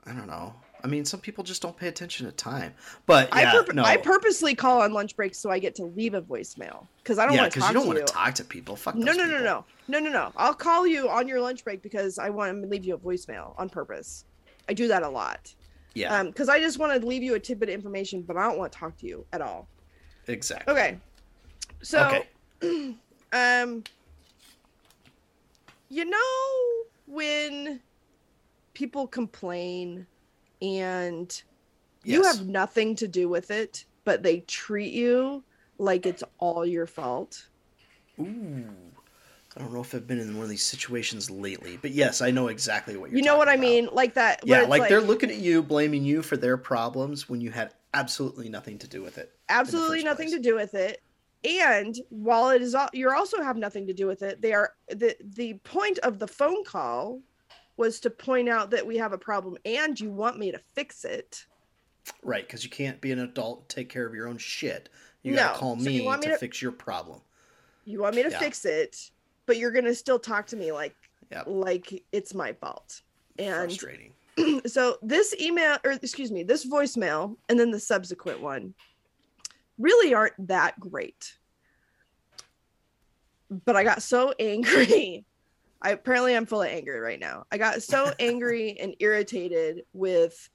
I don't know. I mean, some people just don't pay attention to time. But I, yeah, purp- no. I purposely call on lunch breaks so I get to leave a voicemail because I don't yeah, want to talk you don't to want you. to talk to people. Fuck no, no, no, people. no, no, no, no. I'll call you on your lunch break because I want to leave you a voicemail on purpose. I do that a lot. Yeah, Um, because I just want to leave you a tidbit of information, but I don't want to talk to you at all. Exactly. Okay. So, Okay. um, you know when people complain and you Yes. have nothing to do with it, but they treat you like it's all your fault. Ooh. I don't know if I've been in one of these situations lately, but yes, I know exactly what you're You know what I about. mean? Like that. Yeah, it's like, they're looking at you, blaming you for their problems when you had absolutely nothing to do with it. absolutely nothing place. to do with it. And while it is, all, you also have nothing to do with it. They are the the point of the phone call was to point out that we have a problem, and you want me to fix it. Right, because you can't be an adult and take care of your own shit. You gotta No, call so you me to, to- fix your problem. You want me to Yeah. fix it, but you're gonna still talk to me like Yep. like it's my fault. And Frustrating. so this email or excuse me this voicemail and then the subsequent one really aren't that great but i got so angry i apparently i'm full of anger right now i got so angry and irritated with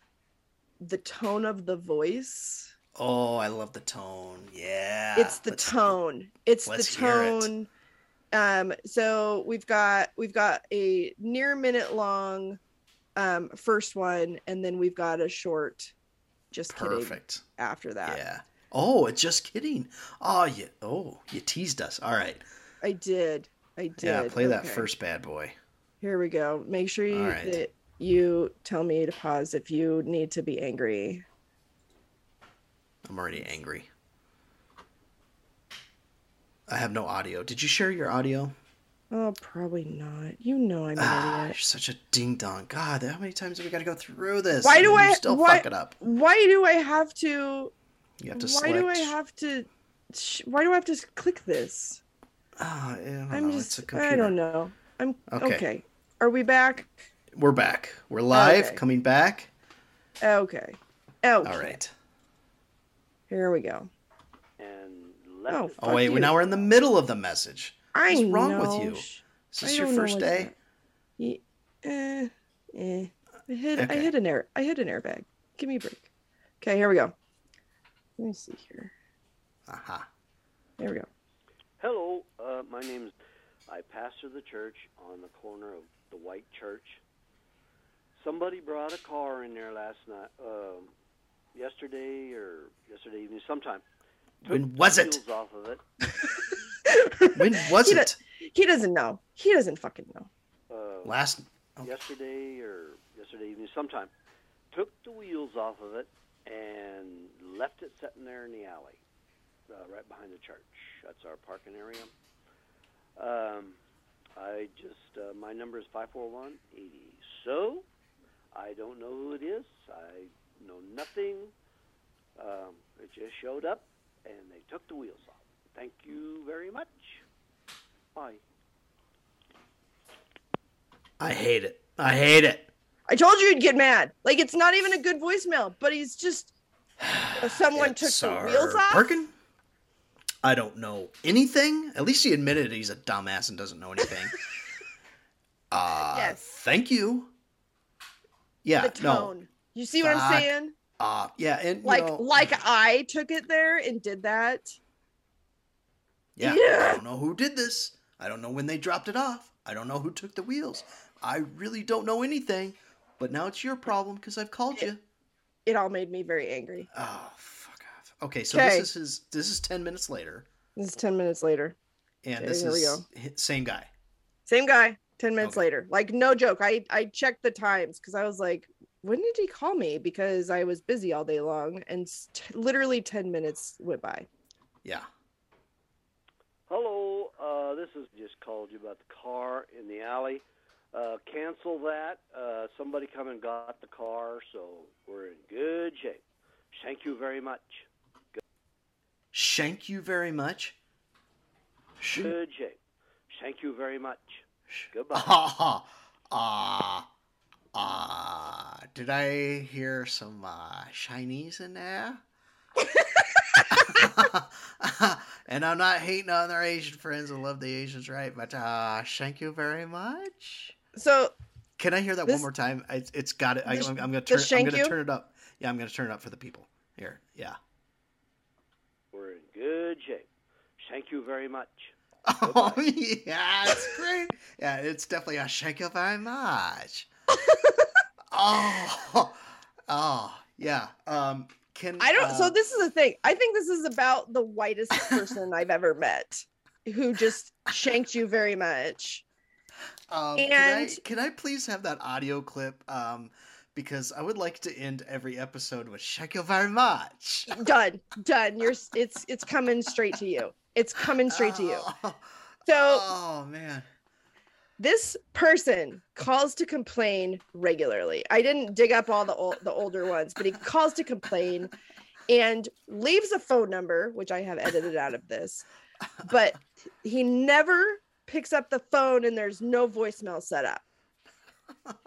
the tone of the voice Oh, I love the tone. Yeah. it's the let's- tone it's the hear it. Um so we've got we've got a near minute long um first one and then we've got a short just kidding Perfect. after that Yeah. Oh, it's just kidding. Oh, you. Oh, you teased us. All right. i did i did Yeah, play that first bad boy. here we go make sure you right. that you tell me to pause if you need to be angry I'm already angry. I have no audio. Did you share your audio? oh probably not you know i'm an Ah, you're idiot such a ding dong. God, how many times have we got to go through this? Why and do you I- still why- fuck it up? why do i have to You have to why select. do i have to sh- why do i have to click this Ah, I don't i'm know. it's just a computer. i don't know i'm Okay. okay. are we back We're back. We're live. Okay. Coming back. okay okay All right. here we go and left Oh, Oh wait, you. we now we're in the middle of the message. I What's wrong with you? Sh- Is I this your first day? that. Ye- eh, eh. I hit I hit an air I hit an airbag. Give me a break. Okay, here we go. Let me see here. Aha. There we go. Hello, uh, my name's. I pastor the church on the corner of the White Church. Somebody brought a car in there last night, um, yesterday or yesterday evening, sometime. Took When was it? off of it. When was He it? does- He doesn't know. He doesn't fucking know. Uh, Last. oh, yesterday or yesterday evening, sometime. Took the wheels off of it and left it sitting there in the alley, uh, right behind the church. That's our parking area. Um, I just uh, my number is five four one eighty. So I don't know who it is. I know nothing. Um, it just showed up and they took the wheels off. Thank you very much. Bye. I hate it. I hate it. I told you you'd get mad. Like it's not even a good voicemail, but he's just someone took the wheels off. Perkin? I don't know anything. At least he admitted he's a dumbass and doesn't know anything. uh, Yes. Thank you. Yeah. the No. tone. You see what Fuck. I'm saying? Uh, yeah. And Like know, like I took it there and did that. Yeah, Yeah. I don't know who did this. I don't know when they dropped it off. I don't know who took the wheels. I really don't know anything. But now it's your problem because I've called you. It all made me very angry. Oh, fuck off. Okay, so Okay. this is his. This is ten minutes later, This is ten minutes later. and Okay, this is same guy. Same guy. Ten minutes Okay. later. Like no joke. I I checked the times because I was like, when did he call me? Because I was busy all day long, and s- t- literally ten minutes went by. Yeah. Hello, uh, this is just called you about the car in the alley. Uh, cancel that. Uh, somebody come and got the car, so we're in good shape. Thank you very much. Thank you very much. Sh- Good shape. Thank you very much. Goodbye. Ah, ah, ah. Did I hear some uh, Chinese in there? and I'm not hating on our Asian friends. I love the Asians, right? But uh, thank you very much. So Can I hear that This- one more time? I, it's got it. I, The sh- I'm, I'm gonna the turn. I'm gonna turn it up. Yeah, I'm gonna turn it up for the people. Here, yeah. We're in good shape. Thank you very much. Oh yeah, it's great. Yeah, it's definitely a thank you very much. oh, oh yeah. Um, can I don't. uh, so this is the thing. I think this is about the whitest person I've ever met, who just shanked you very much. Um, can, I, And- can I please have that audio clip? Um, because I would like to end every episode with "Thank you very much." Done. Done. You're. It's. It's coming straight to you. It's coming straight to you. Oh, So oh man. This person calls to complain regularly. I didn't dig up all the old, the older ones, but he calls to complain and leaves a phone number, which I have edited out of this. But he never picks up the phone and there's no voicemail set up.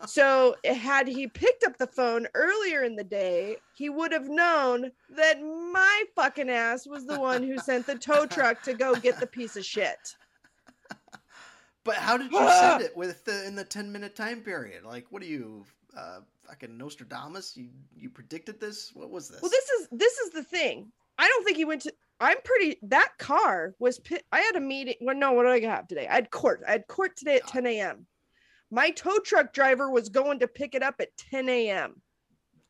So had he picked up the phone earlier in the day, he would have known that my fucking ass was the one who sent the tow truck to go get the piece of shit. But how did you send it with the in the ten minute time period? Like, what are you, uh, fucking Nostradamus? You you predicted this? What was this? Well, this is this is the thing. I don't think he went to. I'm pretty. That car was. I had a meeting. Well, no. What did I have today? I had court. I had court today at 10 a.m. My tow truck driver was going to pick it up at 10 a.m.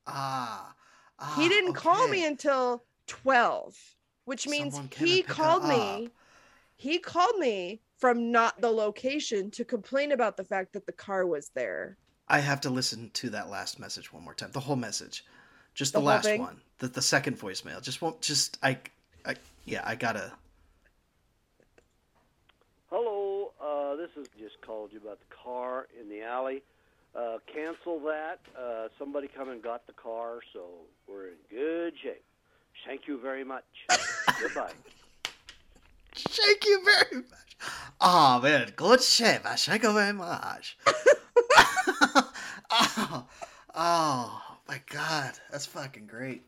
ah, ah, He didn't call me until 12, which means he and picked it called me. He called me from not the location to complain about the fact that the car was there. I have to listen to that last message one more time. The whole message, just the, The last thing? one. The the second voicemail. Just won't. Just I, I yeah. I gotta. Hello, uh, this is just called you about the car in the alley. Uh, cancel that. Uh, somebody come and got the car, so we're in good shape. Thank you very much. Goodbye. Thank you very much. Ah, oh man, good shape. Thank you very much. oh, oh my god, that's fucking great.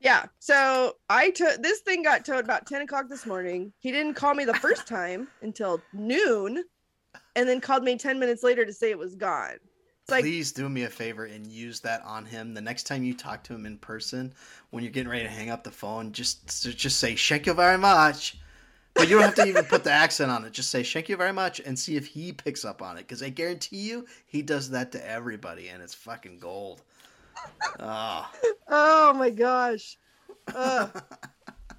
Yeah. So I took this thing got towed about 10 o'clock this morning. He didn't call me the first time until noon and then called me 10 minutes later to say it was gone. It's like, Please do me a favor and use that on him the next time you talk to him in person. When you're getting ready to hang up the phone, just just say "thank you very much." But you don't have to even put the accent on it. Just say "thank you very much" and see if he picks up on it. Because I guarantee you, he does that to everybody, and it's fucking gold. Oh, oh my gosh. Ugh.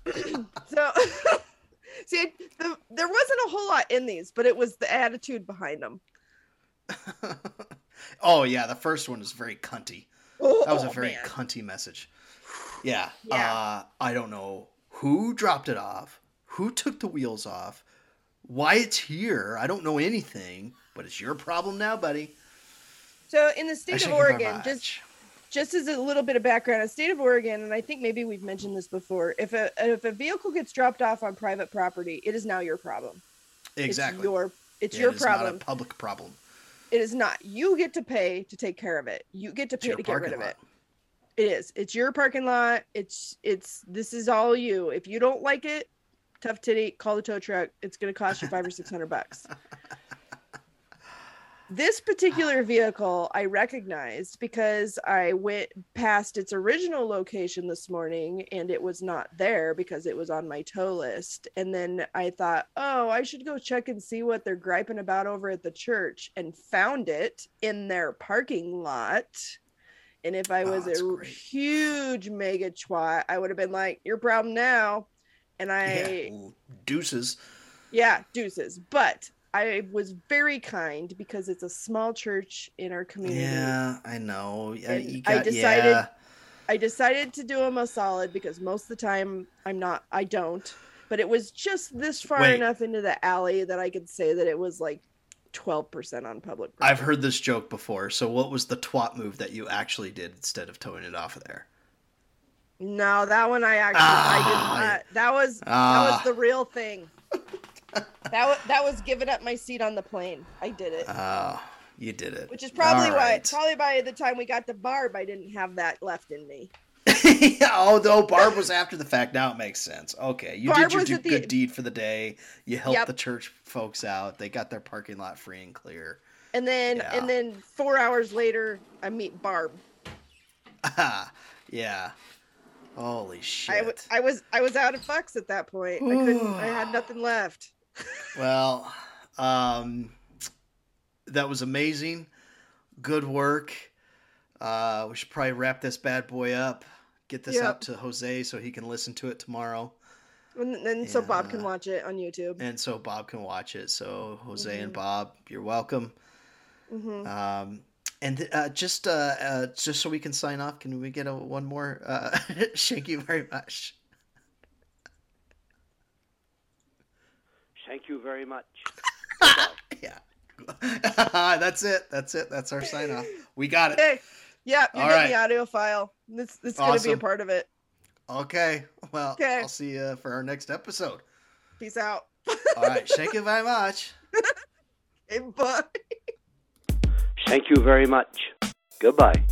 so, see, the, there wasn't a whole lot in these, but it was the attitude behind them. oh yeah, the first one was very cunty. That was a Oh, very man. cunty message. Yeah. Yeah. Uh, I don't know who dropped it off, who took the wheels off, why it's here. I don't know anything, but it's your problem now, buddy. So, in the I state of thank you very Oregon, just just as a little bit of background, the state of Oregon, and I think maybe we've mentioned this before. If a if a vehicle gets dropped off on private property, it is now your problem. exactly. It's your it's Yeah, your it is not a problem. public problem. It is not. You get to pay to take care of it. You get to pay to get rid of lot. it. It is. It's your parking lot. It's it's this is all you. If you don't like it, tough titty, call the tow truck. It's gonna cost you five or six hundred bucks. This particular vehicle I recognized because I went past its original location this morning and it was not there because it was on my tow list. And then I thought, oh, I should go check and see what they're griping about over at the church and found it in their parking lot. And if I Oh, was that's a great. huge mega twat, I would have been like, your problem now. And I, yeah. Ooh, deuces. yeah, deuces. But I was very kind because it's a small church in our community. Yeah, I know. You I got, decided- yeah. I decided to do them a solid because most of the time I'm not, I don't. But it was just this far Wait. enough into the alley that I could say that it was like 12% on public. I've heard this joke before. So, what was the twat move that you actually did instead of towing it off of there? No, that one I actually, I Ah. did not. That was, that Ah. was the real thing. That was that was giving up my seat on the plane. I did it. Oh, you did it. Which is probably All why right. probably by the time we got to Barb I didn't have that left in me. Although Barb was after the fact, now it makes sense. Okay, you Barb did your do- the- good deed for the day. You helped Yep. the church folks out. They got their parking lot free and clear. And then Yeah. and then 4 hours later I meet Barb. yeah. Holy shit. I, w- I was I was out of fucks at that point. I couldn't I had nothing left. Well, um, that was amazing. Good work. Uh, we should probably wrap this bad boy up. Get this Yep. out to Jose so he can listen to it tomorrow, And then so Bob can watch it on YouTube. and so Bob can watch it. So Jose and Mhm. Bob, you're welcome. hmm Um, and uh, just uh, uh, just so we can sign off, can we get a one more? Uh, thank you very much. Thank you very much. Yeah, that's it. That's it. That's our sign off. We got it. Okay. Yeah, you All get right. the audio file. This this is gonna be a part of it. Okay. Well, Okay. I'll see you for our next episode. Peace out. All right. Thank you very much. Hey, bye. Thank you very much. Goodbye.